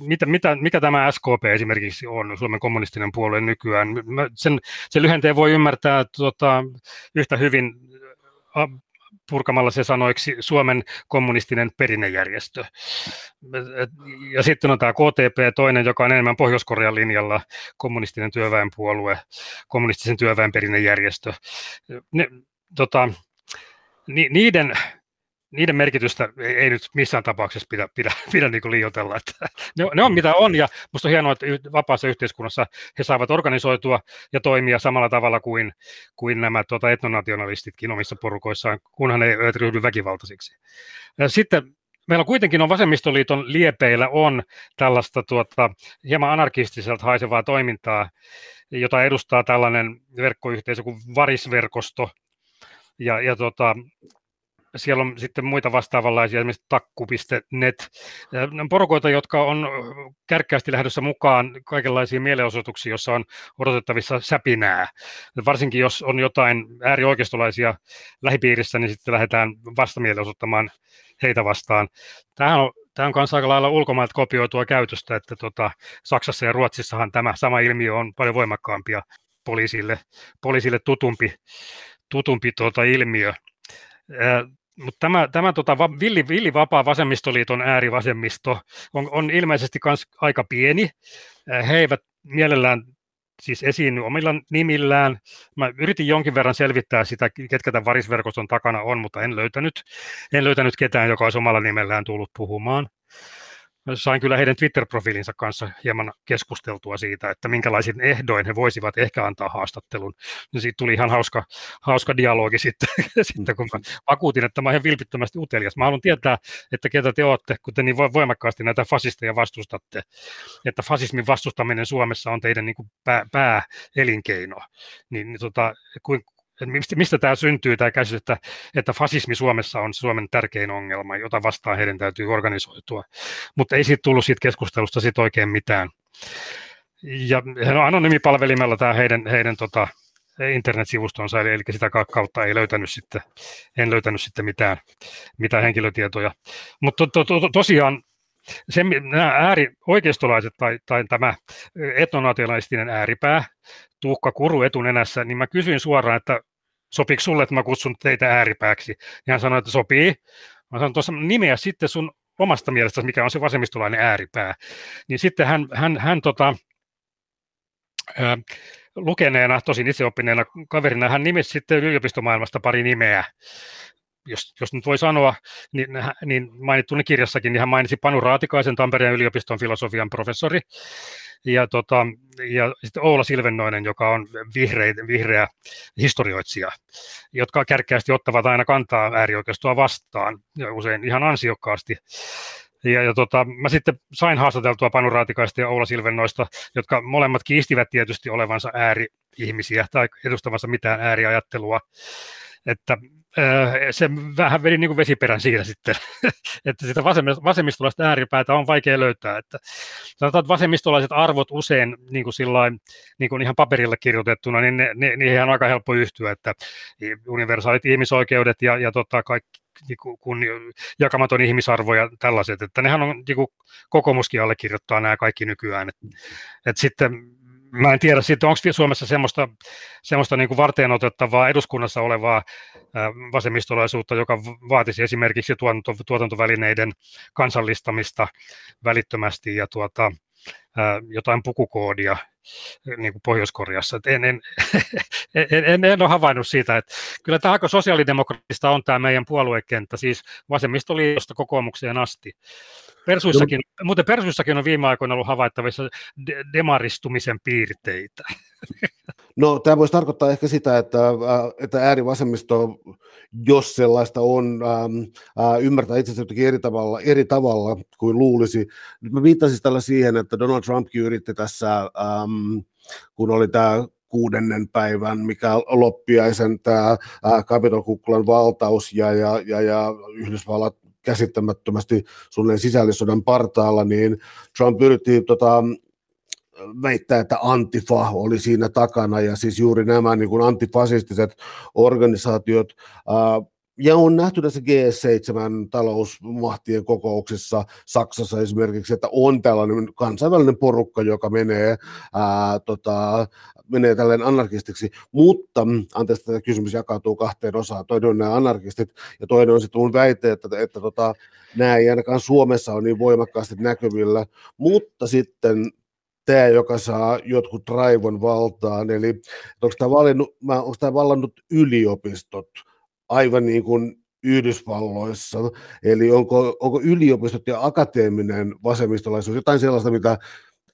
mitä, mitä, mikä tämä SKP esimerkiksi on, Suomen kommunistinen puolue nykyään? Mä sen, sen lyhenteen voi ymmärtää tota, yhtä hyvin purkamalla se sanoiksi Suomen kommunistinen perinnejärjestö. Ja sitten on tämä KTP, toinen, joka on enemmän Pohjois-Korean linjalla, kommunistinen työväenpuolue, kommunistisen työväen perinnejärjestö. Ne, tota, ni, niiden niiden merkitystä ei, ei nyt missään tapauksessa pidä, pidä, pidä niin liioitella. Että ne, ne on mitä on, ja minusta on hienoa, että vapaassa yhteiskunnassa he saavat organisoitua ja toimia samalla tavalla kuin, kuin nämä tuota, etnonationalistitkin omissa porukoissaan, kunhan ne eivät ryhdy väkivaltaisiksi. Sitten meillä kuitenkin on vasemmistoliiton liepeillä on tällaista tuota, hieman anarkistiselta haisevaa toimintaa, jota edustaa tällainen verkkoyhteisö kuin Varisverkosto, ja, ja tota, siellä on sitten muita vastaavanlaisia, esimerkiksi takku.net, porukoita, jotka on kärkkäästi lähdössä mukaan kaikenlaisiin mielenosoituksiin, joissa on odotettavissa säpinää. Varsinkin jos on jotain äärioikeistolaisia lähipiirissä, niin sitten lähdetään vastamielenosoittamaan heitä vastaan. Tämähän on Tämä on myös aika lailla ulkomailta kopioitua käytöstä, että tota, Saksassa ja Ruotsissahan tämä sama ilmiö on paljon voimakkaampia poliisille, poliisille tutumpi, tutumpi tuota ilmiö. Mutta tämä, tämä tota, villi, villi vapaa vasemmistoliiton äärivasemmisto on, on ilmeisesti myös aika pieni. He eivät mielellään siis esiin omilla nimillään. Mä yritin jonkin verran selvittää sitä, ketkä tämän varisverkoston takana on, mutta en löytänyt, en löytänyt ketään, joka olisi omalla nimellään tullut puhumaan sain kyllä heidän Twitter-profiilinsa kanssa hieman keskusteltua siitä, että minkälaisin ehdoin he voisivat ehkä antaa haastattelun. Ja siitä tuli ihan hauska, hauska dialogi sitten, [LAUGHS] sitten, kun mä vakuutin, että mä olen vilpittömästi utelias. Mä haluan tietää, että ketä te olette, kun te niin voimakkaasti näitä fasisteja vastustatte, että fasismin vastustaminen Suomessa on teidän niin kuin pää, pääelinkeino. Niin, niin tota, kuin, mistä, mistä tämä syntyy, tämä käsitys, että, että fasismi Suomessa on Suomen tärkein ongelma, jota vastaan heidän täytyy organisoitua. Mutta ei siitä tullut siitä keskustelusta sit oikein mitään. Ja anonymipalvelimella tämä heidän, heidän tota, internetsivustonsa, eli, eli sitä kautta ei löytänyt sitten, en löytänyt sitten mitään, mitään henkilötietoja. Mutta to, to, to, tosiaan se, nämä ääri, oikeistolaiset tai, tai tämä etnonationalistinen ääripää, Tuukka Kuru etunenässä, niin mä kysyin suoraan, että sopiiko sulle, että mä kutsun teitä ääripääksi? Ja hän sanoi, että sopii. Mä sanoin tuossa nimeä sitten sun omasta mielestäsi, mikä on se vasemmistolainen ääripää. Niin sitten hän, hän, hän tota, ää, lukeneena, tosin itseoppineena kaverina, hän nimesi sitten yliopistomaailmasta pari nimeä. Jos, jos nyt voi sanoa, niin, niin mainittuni kirjassakin, niin hän mainitsi Panu Raatikaisen, Tampereen yliopiston filosofian professori, ja, tota, ja sitten Oula Silvennoinen, joka on vihreä, vihreä historioitsija, jotka kärkkäästi ottavat aina kantaa äärioikeistoa vastaan, ja usein ihan ansiokkaasti. Ja, ja tota, mä sitten sain haastateltua Panu Raatikaista ja Oula Silvennoista, jotka molemmat kiistivät tietysti olevansa ääri-ihmisiä tai edustavansa mitään ääriajattelua. Että se vähän veri niin kuin vesiperän siinä sitten, [LAUGHS] että sitä vasemmistolaista ääripäätä on vaikea löytää. Että sanotaan, että vasemmistolaiset arvot usein niin kuin sillain, niin kuin ihan paperilla kirjoitettuna, niin ne, ne, on aika helppo yhtyä, että universaalit ihmisoikeudet ja, ja tota, kaikki niin kun jakamaton ihmisarvo ja tällaiset, että nehän on niin kuin kokoomuskin allekirjoittaa nämä kaikki nykyään. että et sitten mä en tiedä sitten, onko Suomessa semmoista, semmoista niin kuin varteen otettavaa eduskunnassa olevaa vasemmistolaisuutta, joka vaatisi esimerkiksi tuotanto, tuotantovälineiden kansallistamista välittömästi ja tuota, jotain pukukoodia niin kuin Pohjois-Koreassa. En, en, [LAUGHS] en, en, en ole havainnut siitä, että kyllä tämä aika sosiaalidemokratista on tämä meidän puoluekenttä, siis vasemmistoliitosta kokoomukseen asti. Persuissakin, no. muuten Persuissakin on viime aikoina ollut havaittavissa de- demaristumisen piirteitä. [LAUGHS] No tämä voisi tarkoittaa ehkä sitä, että, että äärivasemmisto, jos sellaista on, ähm, ymmärtää itse eri tavalla, eri tavalla kuin luulisi. Nyt mä viittasin tällä siihen, että Donald Trumpkin yritti tässä, ähm, kun oli tämä kuudennen päivän, mikä loppiaisen tämä Capitol-kukkulan valtaus ja, ja, ja, ja Yhdysvallat käsittämättömästi suunnilleen sisällissodan partaalla, niin Trump yritti tota, väittää, että Antifa oli siinä takana. Ja siis juuri nämä niin kuin antifasistiset organisaatiot, ää, ja on nähty tässä G7 talousmahtien kokouksissa Saksassa esimerkiksi, että on tällainen kansainvälinen porukka, joka menee, ää, tota, menee tällainen anarkistiksi, mutta, anteeksi, tämä kysymys jakautuu kahteen osaan, toinen on nämä anarkistit ja toinen on sitten mun väite, että, että, että tota, nämä ei ainakaan Suomessa ole niin voimakkaasti näkyvillä, mutta sitten tämä, joka saa jotkut raivon valtaan, eli onko tämä, valinnut, onko tämä vallannut yliopistot aivan niin kuin Yhdysvalloissa, eli onko, onko yliopistot ja akateeminen vasemmistolaisuus jotain sellaista, mitä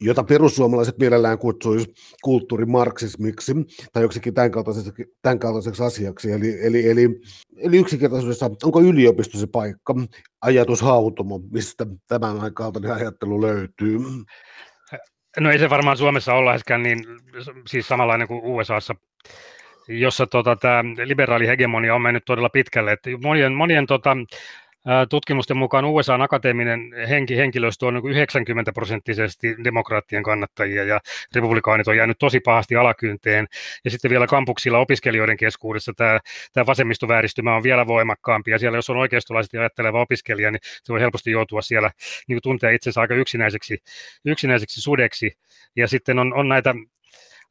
jota perussuomalaiset mielellään kutsuisi kulttuurimarksismiksi tai joksikin tämän kaltaiseksi, tämän kaltaiseksi asiaksi. Eli, eli, eli, eli yksinkertaisuudessa, onko yliopisto se paikka, ajatushautomo, mistä tämän kaltainen ajattelu löytyy? No ei se varmaan Suomessa läheskään niin siis samanlainen kuin USAssa, jossa tota, tämä liberaali hegemonia on mennyt todella pitkälle. Että monien, monien tota, tutkimusten mukaan USAn akateeminen henki, henkilöstö on 90 niin prosenttisesti demokraattien kannattajia ja republikaanit on jäänyt tosi pahasti alakynteen. Ja sitten vielä kampuksilla opiskelijoiden keskuudessa tämä, tämä vasemmistovääristymä on vielä voimakkaampi ja siellä jos on oikeistolaisesti ajatteleva opiskelija, niin se voi helposti joutua siellä niin tuntea itsensä aika yksinäiseksi, yksinäiseksi sudeksi. Ja sitten on, on näitä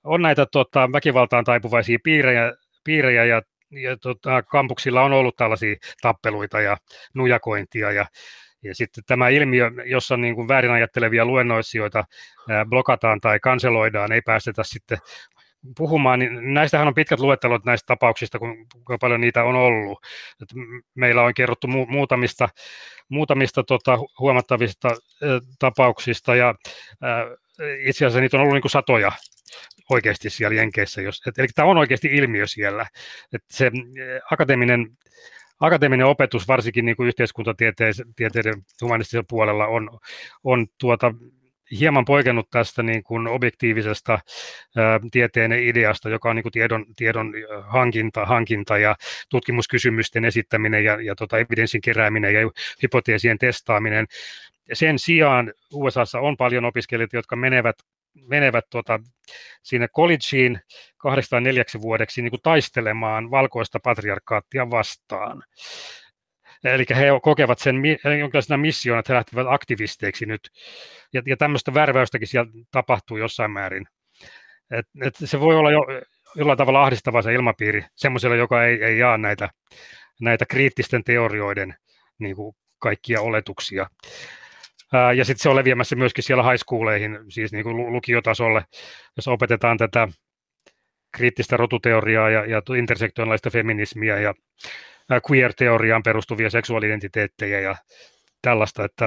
on näitä tota, väkivaltaan taipuvaisia piirejä, piirejä ja ja tota, kampuksilla on ollut tällaisia tappeluita ja nujakointia ja ja sitten tämä ilmiö, jossa niin kuin väärin ajattelevia luennoitsijoita blokataan tai kanseloidaan, ei päästetä sitten puhumaan, niin näistähän on pitkät luettelot näistä tapauksista, kuinka paljon niitä on ollut. Et meillä on kerrottu mu- muutamista, muutamista tota, huomattavista ä, tapauksista, ja ä, itse asiassa niitä on ollut niin kuin satoja oikeasti siellä Jenkeissä. Jos, et, eli tämä on oikeasti ilmiö siellä. Et se eh, akateeminen, akateeminen opetus, varsinkin niin kuin yhteiskuntatieteiden humanistisella puolella, on, on tuota, hieman poikennut tästä niin kuin objektiivisesta ää, tieteen ideasta, joka on niin kuin tiedon, tiedon hankinta, hankinta ja tutkimuskysymysten esittäminen ja, ja tota evidenssin kerääminen ja hypoteesien testaaminen. Sen sijaan USAssa on paljon opiskelijoita, jotka menevät menevät tuota, sinne collegeen kahdeksi neljäksi vuodeksi niin kuin taistelemaan valkoista patriarkaattia vastaan. Eli he kokevat sen jonkinlaisena missiona, että he lähtevät aktivisteiksi nyt. Ja, ja tämmöistä värväystäkin siellä tapahtuu jossain määrin. Et, et se voi olla jo, jollain tavalla ahdistava se ilmapiiri semmoiselle, joka ei, ei jaa näitä, näitä kriittisten teorioiden niin kuin kaikkia oletuksia. Ää, ja sitten se on leviämässä myöskin siellä high schooleihin, siis niin kuin lukiotasolle, jos opetetaan tätä kriittistä rotuteoriaa ja, ja intersektionaalista feminismiä ja queer-teoriaan perustuvia seksuaalidentiteettejä ja tällaista, että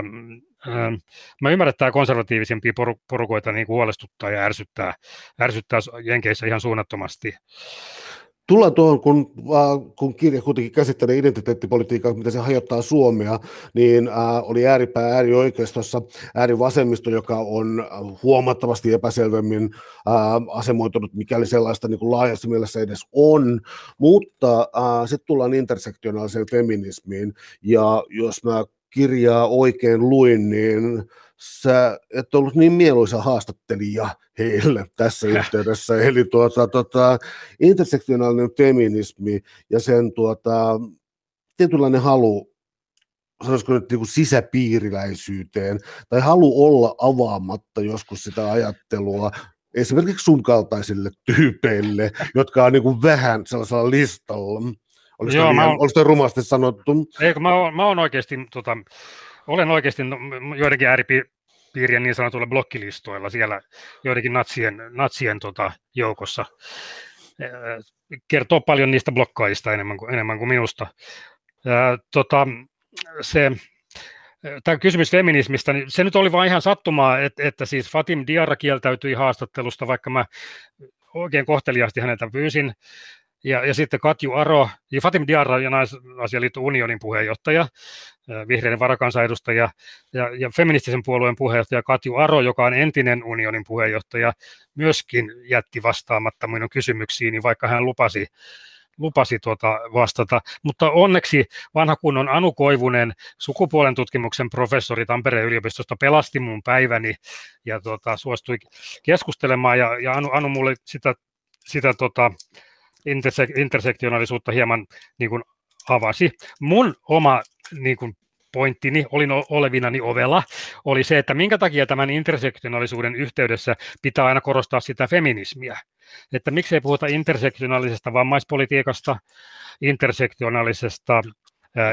äh, mä ymmärrän, että tämä konservatiivisempia porukoita niin huolestuttaa ja ärsyttää, ärsyttää Jenkeissä ihan suunnattomasti. Tullaan tuohon, kun, äh, kun kirja kuitenkin käsittelee identiteettipolitiikkaa, mitä se hajottaa Suomea, niin äh, oli ääripää äärioikeistossa äärivasemmisto, joka on huomattavasti epäselvemmin äh, asemoitunut, mikäli sellaista niin kuin laajassa mielessä edes on, mutta äh, sitten tullaan intersektionaaliseen feminismiin, ja jos mä kirjaa oikein luin, niin sä et ollut niin mieluisa haastattelija heille tässä yhteydessä. Eli tuota, tuota, intersektionaalinen feminismi ja sen tuota, tietynlainen halu sanoisiko nyt niin kuin sisäpiiriläisyyteen, tai halu olla avaamatta joskus sitä ajattelua esimerkiksi sun kaltaisille tyypeille, jotka on niin kuin vähän sellaisella listalla. Oliko Joo, oon, rumasti sanottu? Eikö, mä, oon, mä oon oikeasti, tota, olen oikeasti no, joidenkin ääripiirien niin sanotuilla blokkilistoilla siellä joidenkin natsien, natsien tota, joukossa. Kertoo paljon niistä blokkaajista enemmän kuin, enemmän kuin minusta. Tota, se, tämä kysymys feminismistä, niin se nyt oli vain ihan sattumaa, että, että siis Fatim Diarra kieltäytyi haastattelusta, vaikka mä oikein kohteliaasti häneltä pyysin. Ja, ja sitten Katju Aro, ja Fatim Diarra ja Naisasialiiton unionin puheenjohtaja, vihreiden varakansanedustaja ja, ja feministisen puolueen puheenjohtaja Katju Aro, joka on entinen unionin puheenjohtaja, myöskin jätti vastaamatta minun kysymyksiini, vaikka hän lupasi, lupasi tuota vastata. Mutta onneksi vanha kunnon Anu Koivunen, sukupuolen tutkimuksen professori Tampereen yliopistosta, pelasti mun päiväni ja tuota, suostui keskustelemaan. Ja, ja Anu, Anu mulle sitä, sitä tota, interse- intersektionaalisuutta hieman niin kuin avasi. Mun oma niin kuin pointtini, olin olevinani ovella, oli se, että minkä takia tämän intersektionaalisuuden yhteydessä pitää aina korostaa sitä feminismiä. Että miksei puhuta intersektionaalisesta vammaispolitiikasta, intersektionaalisesta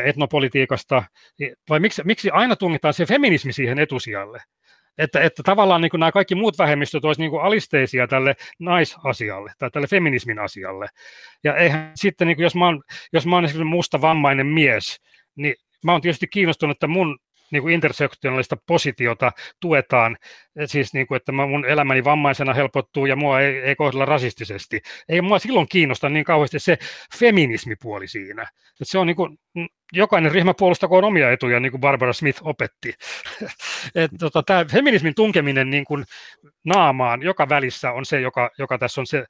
etnopolitiikasta, vai miksi, miksi aina tungitaan se feminismi siihen etusijalle? Että, että tavallaan niin kuin nämä kaikki muut vähemmistöt olisivat niin alisteisia tälle naisasialle tai tälle feminismin asialle. Ja eihän sitten, niin kuin jos, mä oon, jos mä oon musta vammainen mies, niin mä oon tietysti kiinnostunut, että mun niin kuin intersektionaalista positiota tuetaan, siis niin kuin, että mun elämäni vammaisena helpottuu ja mua ei, ei kohdella rasistisesti. Ei mua silloin kiinnosta niin kauheasti se feminismipuoli siinä. Että se on niin kuin, jokainen ryhmä puolustakoon omia etuja, niin kuin Barbara Smith opetti. [LAUGHS] tota, Tämä feminismin tunkeminen niin kuin naamaan joka välissä on se, joka, joka tässä on se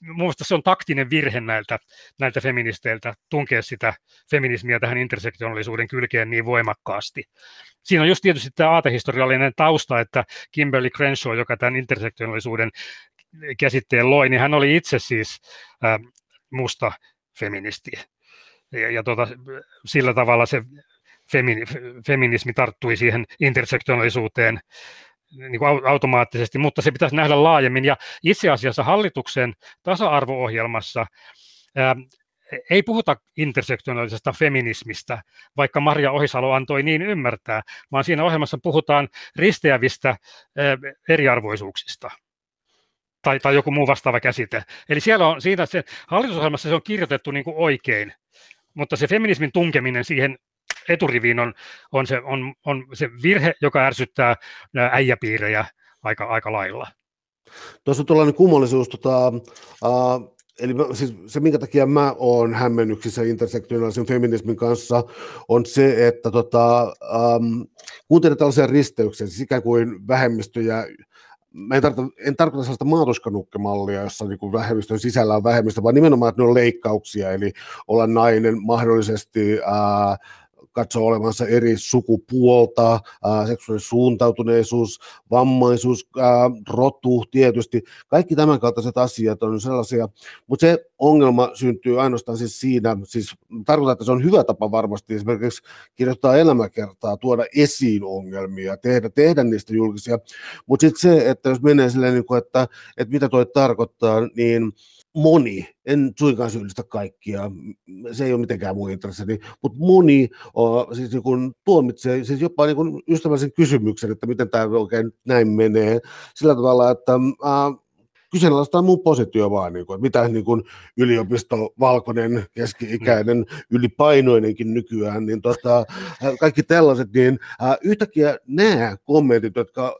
Mielestäni se on taktinen virhe näiltä, näiltä feministeiltä tunkea sitä feminismiä tähän intersektionaalisuuden kylkeen niin voimakkaasti. Siinä on just tietysti tämä aatehistoriallinen tausta, että Kimberly Crenshaw, joka tämän intersektionaalisuuden käsitteen loi, niin hän oli itse siis äh, musta feministi. Ja, ja tota, sillä tavalla se femini, feminismi tarttui siihen intersektionaalisuuteen niin kuin automaattisesti, mutta se pitäisi nähdä laajemmin. Ja itse asiassa hallituksen tasa-arvo-ohjelmassa ää, ei puhuta intersektionaalisesta feminismistä, vaikka Maria Ohisalo antoi niin ymmärtää, vaan siinä ohjelmassa puhutaan risteävistä ää, eriarvoisuuksista tai, tai joku muu vastaava käsite. Eli siellä on, siinä se, hallitusohjelmassa se on kirjoitettu niin kuin oikein, mutta se feminismin tunkeminen siihen eturiviin on, on, se, on, on se virhe, joka ärsyttää äijäpiirejä aika, aika lailla. Tuossa on tällainen kummallisuus, tota, uh, eli siis se, minkä takia mä oon hämmennyksissä intersektionaalisen feminismin kanssa, on se, että tota, um, kuuntelen tällaisia risteyksiä, siis ikään kuin vähemmistöjä, mä en, tarkoita, en tarkoita sellaista maatuskanukkemallia, jossa niin kuin vähemmistön sisällä on vähemmistö, vaan nimenomaan, että ne on leikkauksia, eli olla nainen mahdollisesti ää, katsoo olevansa eri sukupuolta, seksuaalisuuntautuneisuus, vammaisuus, rotu tietysti, kaikki tämän kaltaiset asiat on sellaisia, mutta se ongelma syntyy ainoastaan siis siinä, siis tarkoittaa, että se on hyvä tapa varmasti esimerkiksi kirjoittaa elämäkertaa, tuoda esiin ongelmia, tehdä, tehdä niistä julkisia, mutta sitten se, että jos menee silleen, kuin, että, että mitä toi tarkoittaa, niin moni, en suinkaan syyllistä kaikkia, se ei ole mitenkään mun intressini, mutta moni o, siis niin kun tuomitsee siis jopa niin kun ystävällisen kysymyksen, että miten tämä oikein näin menee, sillä tavalla, että äh, kyseenalaistaa mun positio vaan, niin kuin, mitä niin kuin yliopisto, valkoinen, keski-ikäinen, ylipainoinenkin nykyään, niin tota, kaikki tällaiset, niin äh, yhtäkkiä nämä kommentit, jotka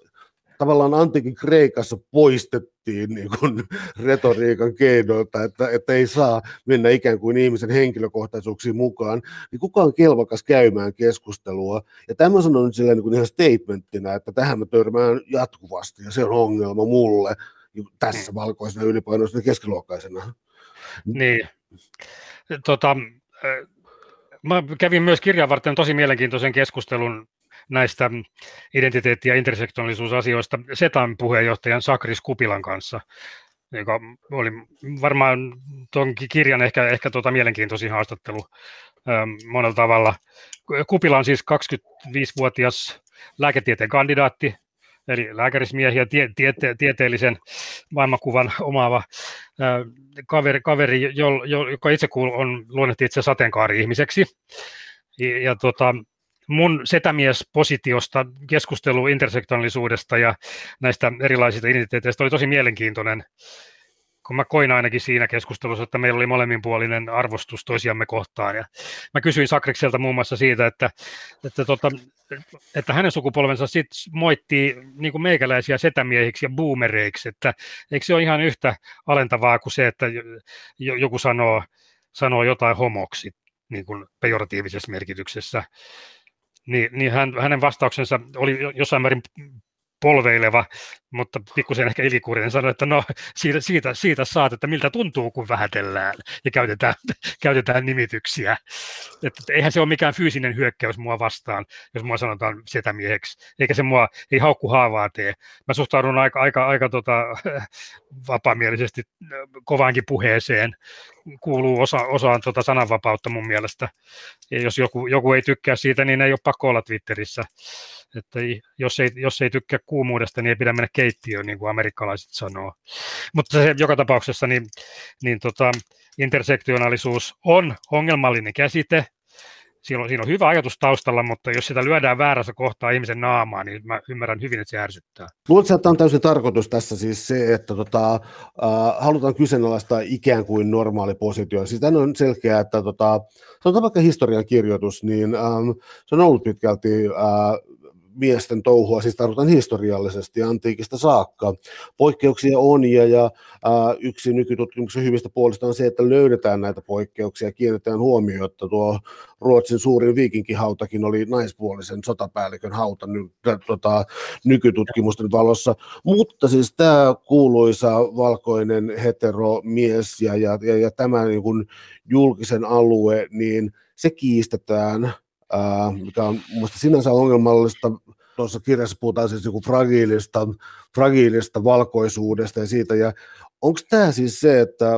tavallaan antiikin Kreikassa poistettiin niin kuin retoriikan keinoilta, että, että ei saa mennä ikään kuin ihmisen henkilökohtaisuuksiin mukaan, niin kuka on kelvokas käymään keskustelua. Ja tämä sanon nyt silleen niin kuin ihan statementtina, että tähän mä törmään jatkuvasti ja se on ongelma mulle tässä valkoisena ylipainoisena keskiluokkaisena. Niin. Tota, mä kävin myös kirjan varten tosi mielenkiintoisen keskustelun näistä identiteetti- ja intersektionaalisuusasioista SETAn puheenjohtajan Sakris Kupilan kanssa, joka oli varmaan tuon kirjan ehkä, ehkä tuota mielenkiintoisin haastattelu ähm, monella tavalla. Kupila on siis 25-vuotias lääketieteen kandidaatti, eli lääkärismiehiä tie, tiete, tieteellisen maailmankuvan omaava ää, kaveri, kaveri jo, jo, joka itse kuul, on luonnehti itse sateenkaari-ihmiseksi. Ja, ja tota, mun setämies-positiosta keskustelu intersektionaalisuudesta ja näistä erilaisista identiteeteistä oli tosi mielenkiintoinen, kun mä koin ainakin siinä keskustelussa, että meillä oli molemminpuolinen arvostus toisiamme kohtaan. Ja mä kysyin Sakrikselta muun muassa siitä, että, että, tota, että hänen sukupolvensa sit moittii niin kuin meikäläisiä setämiehiksi ja boomereiksi, että eikö se ole ihan yhtä alentavaa kuin se, että joku sanoo, sanoo jotain homoksi niin kuin pejoratiivisessa merkityksessä niin, niin hän, hänen vastauksensa oli jossain määrin polveileva, mutta pikkusen ehkä ilikuurinen sanoi, että no siitä, siitä, siitä saat, että miltä tuntuu, kun vähätellään ja käytetään, [LAUGHS] käytetään nimityksiä. Että eihän se ole mikään fyysinen hyökkäys mua vastaan, jos mua sanotaan setämieheksi, eikä se mua ei haukku haavaa tee. Mä suhtaudun aika, aika, aika tota, [LAUGHS] vapaamielisesti kovaankin puheeseen, kuuluu osa, osaan tota sananvapautta mun mielestä. Ja jos joku, joku ei tykkää siitä, niin ei ole pakko olla Twitterissä että jos ei, jos ei tykkää kuumuudesta, niin ei pidä mennä keittiöön, niin kuin amerikkalaiset sanoo. Mutta se joka tapauksessa niin, niin tota, intersektionaalisuus on ongelmallinen käsite, siinä on, siinä on hyvä ajatus taustalla, mutta jos sitä lyödään väärässä kohtaa ihmisen naamaa, niin mä ymmärrän hyvin, että se ärsyttää. Luuletko, että on täysin tarkoitus tässä siis se, että tota, äh, halutaan kyseenalaistaa ikään kuin normaali positio. Siis on selkeää, että tota, sanotaan vaikka historian kirjoitus, niin ähm, se on ollut pitkälti äh, miesten touhua, siis tarkoitan historiallisesti antiikista saakka. Poikkeuksia on ja, ja ää, yksi nykytutkimuksen hyvistä puolista on se, että löydetään näitä poikkeuksia ja kiinnitetään huomioon, että tuo Ruotsin suurin viikinkihautakin oli naispuolisen sotapäällikön hauta ny, tota, nykytutkimusten valossa. Mutta siis tämä kuuluisa valkoinen heteromies ja, ja, ja, ja tämä niin kuin julkisen alue, niin se kiistetään – mikä on mielestäni sinänsä ongelmallista. Tuossa kirjassa puhutaan siis niin fragiilista, fragiilista valkoisuudesta ja siitä. Ja onko tämä siis se, että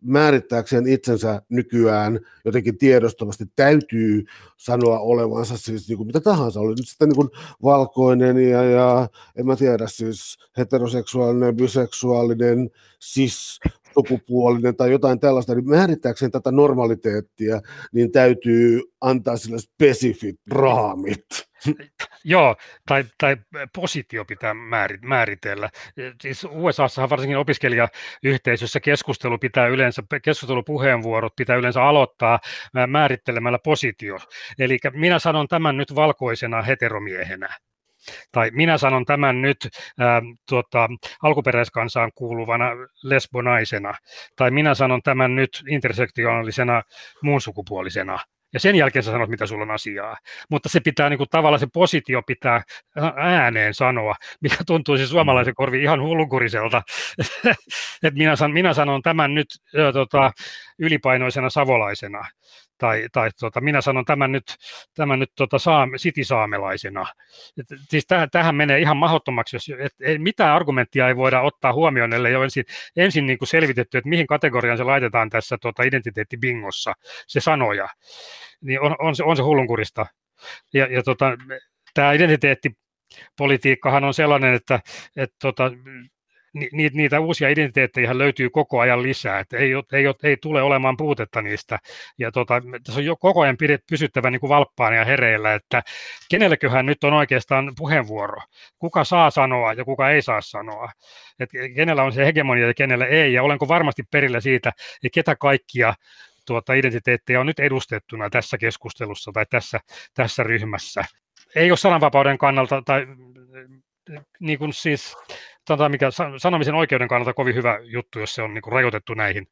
määrittääkseen itsensä nykyään jotenkin tiedostavasti täytyy sanoa olevansa siis niin kuin mitä tahansa, oli nyt sitten niin kuin valkoinen ja, ja en mä tiedä siis heteroseksuaalinen, biseksuaalinen, cis, sukupuolinen tai jotain tällaista, niin määrittääkseen tätä normaliteettia, niin täytyy antaa sille spesifit raamit. Joo, tai, tai positio pitää määritellä. Siis USAssa varsinkin opiskelijayhteisössä keskustelu pitää yleensä, keskustelupuheenvuorot pitää yleensä aloittaa määrittelemällä positio. Eli minä sanon tämän nyt valkoisena heteromiehenä tai minä sanon tämän nyt ää, tuota, alkuperäiskansaan kuuluvana lesbonaisena, tai minä sanon tämän nyt intersektionaalisena muunsukupuolisena ja sen jälkeen sä sanot, mitä sulla on asiaa. Mutta se pitää niin kuin, tavallaan se positio pitää ääneen sanoa, mikä tuntuu siis suomalaisen korviin ihan hullukuriselta. [LAUGHS] että minä, san, minä sanon tämän nyt ö, tota, ylipainoisena savolaisena tai, tai tota, minä sanon tämän nyt, tämän nyt tota, saame, sitisaamelaisena. Et, siis täh, tähän menee ihan mahdottomaksi, jos et, et, mitään argumenttia ei voida ottaa huomioon, ellei ole ensin, ensin niin kuin selvitetty, että mihin kategoriaan se laitetaan tässä tota, identiteettibingossa, se sanoja. Niin on, on, se, on se hullunkurista. Ja, ja tota, tämä identiteettipolitiikkahan on sellainen, että, että tota, ni, niitä uusia identiteettejä löytyy koko ajan lisää, että ei, ei, ei tule olemaan puutetta niistä. Ja tota, tässä on jo koko ajan pysyttävä niin kuin valppaana ja hereillä, että kenelleköhän nyt on oikeastaan puheenvuoro, kuka saa sanoa ja kuka ei saa sanoa, että kenellä on se hegemonia ja kenellä ei, ja olenko varmasti perillä siitä, että ketä kaikkia tuota, identiteettejä on nyt edustettuna tässä keskustelussa tai tässä, tässä ryhmässä. Ei ole sananvapauden kannalta tai niin kuin siis sanotaan mikä sanomisen oikeuden kannalta kovin hyvä juttu, jos se on niin rajoitettu näihin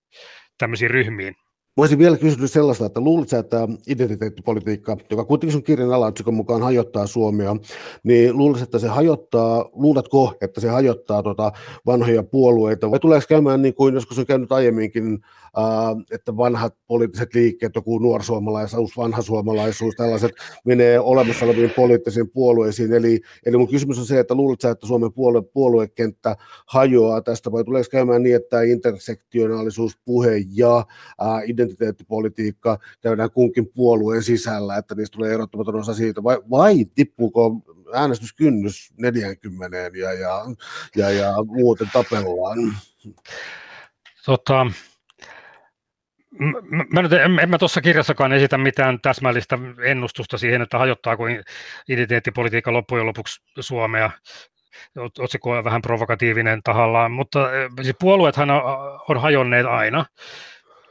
tämmöisiin ryhmiin. Mä olisin vielä kysynyt sellaista, että luuletko että identiteettipolitiikka, joka kuitenkin sun kirjan alaotsikon mukaan hajottaa Suomea, niin luuletko, että se hajottaa, luuletko, että se hajottaa tota vanhoja puolueita, vai tuleeko käymään niin kuin joskus on käynyt aiemminkin, äh, että vanhat poliittiset liikkeet, joku nuorsuomalaisuus, vanha suomalaisuus, tällaiset menee olemassa oleviin poliittisiin puolueisiin, eli, eli mun kysymys on se, että luuletko että Suomen puolue, puoluekenttä hajoaa tästä, vai tuleeko käymään niin, että intersektionaalisuus, puhe ja äh, identiteettipolitiikka käydään kunkin puolueen sisällä, että niistä tulee erottamaton osa siitä, vai, vai tippuuko äänestyskynnys 40 ja, ja, ja, ja muuten tapellaan? Tota, Mä nyt, en, en mä tuossa kirjassakaan esitä mitään täsmällistä ennustusta siihen, että hajottaako identiteettipolitiikka loppujen lopuksi Suomea. Otsikko on vähän provokatiivinen tahallaan, mutta siis puolueethan on, on hajonneet aina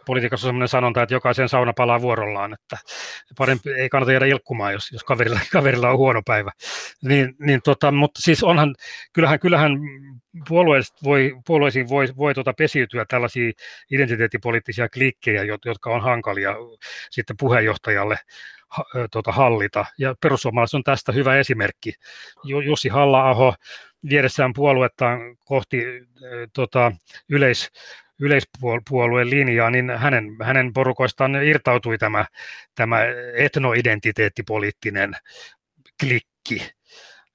politiikassa on sellainen sanonta, että jokaisen sauna palaa vuorollaan, että parempi ei kannata jäädä ilkkumaan, jos, jos kaverilla, [LAUGHS] kaverilla on huono päivä. Niin, niin tota, mutta siis onhan, kyllähän, kyllähän voi, puolueisiin voi, voi tuota pesiytyä tällaisia identiteettipoliittisia klikkejä, jotka on hankalia sitten puheenjohtajalle tuota, hallita. Ja perussuomalaiset on tästä hyvä esimerkki. Jussi Halla-aho viedessään puoluettaan kohti tota, yleis, yleispuolueen linjaa, niin hänen, hänen porukoistaan irtautui tämä, tämä etnoidentiteettipoliittinen klikki.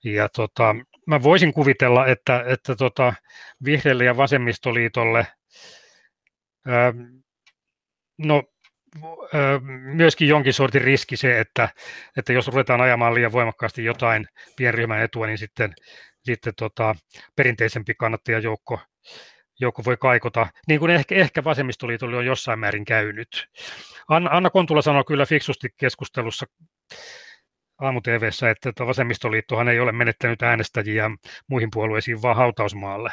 Ja tota, mä voisin kuvitella, että, että tota, vihreille ja vasemmistoliitolle ää, no, ää, myöskin jonkin sortin riski se, että, että jos ruvetaan ajamaan liian voimakkaasti jotain pienryhmän etua, niin sitten, sitten tota, perinteisempi kannattajajoukko joku voi kaikota, niin kuin ehkä, ehkä vasemmistoliitolle on jossain määrin käynyt. Anna, Anna Kontula sanoi kyllä fiksusti keskustelussa aamu että vasemmistoliittohan ei ole menettänyt äänestäjiä muihin puolueisiin, vaan hautausmaalle.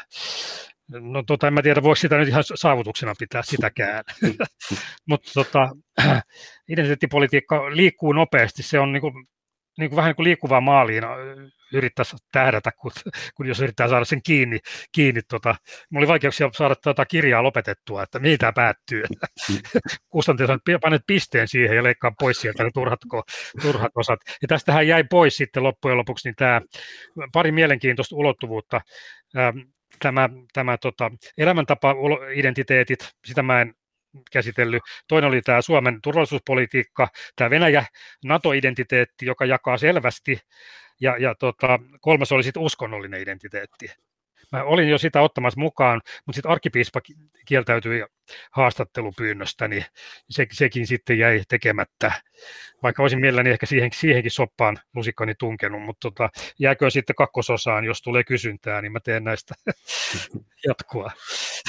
No tota, en mä tiedä, voiko sitä nyt ihan saavutuksena pitää sitäkään. [LAUGHS] Mutta tota, [CLEARS THROAT] identiteettipolitiikka liikkuu nopeasti, se on niin kuin, niin kuin vähän niin kuin liikkuvaa maaliin yrittäisi tähdätä, kun, kun jos yrittää saada sen kiinni. kiinni tota. Mulla oli vaikeuksia saada tuota kirjaa lopetettua, että mihin tämä päättyy. [LAUGHS] Kustantaja sanoi, panet pisteen siihen ja leikkaa pois sieltä ne turhat, turhat osat. Ja tästähän jäi pois sitten loppujen lopuksi niin tämä pari mielenkiintoista ulottuvuutta. Tämä, tämä tota, elämäntapa-identiteetit, sitä mä en käsitellyt. Toinen oli tämä Suomen turvallisuuspolitiikka, tämä Venäjä NATO-identiteetti, joka jakaa selvästi ja, ja tota, kolmas oli sitten uskonnollinen identiteetti. Mä olin jo sitä ottamassa mukaan, mutta sitten arkkipiispa kieltäytyi haastattelupyynnöstä, niin se, sekin sitten jäi tekemättä. Vaikka olisin mielelläni ehkä siihen, siihenkin soppaan lusikkani tunkenut, mutta tota, jääkö sitten kakkososaan, jos tulee kysyntää, niin mä teen näistä [LAUGHS] jatkoa.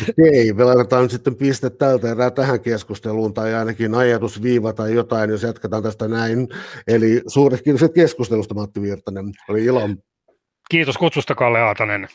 Okei, me laitetaan nyt sitten piste tältä erää tähän keskusteluun, tai ainakin ajatusviiva tai jotain, jos jatketaan tästä näin. Eli suuret kiitokset keskustelusta, Matti Virtanen. Oli ilo. Kiitos kutsusta, Kalle Aatanen.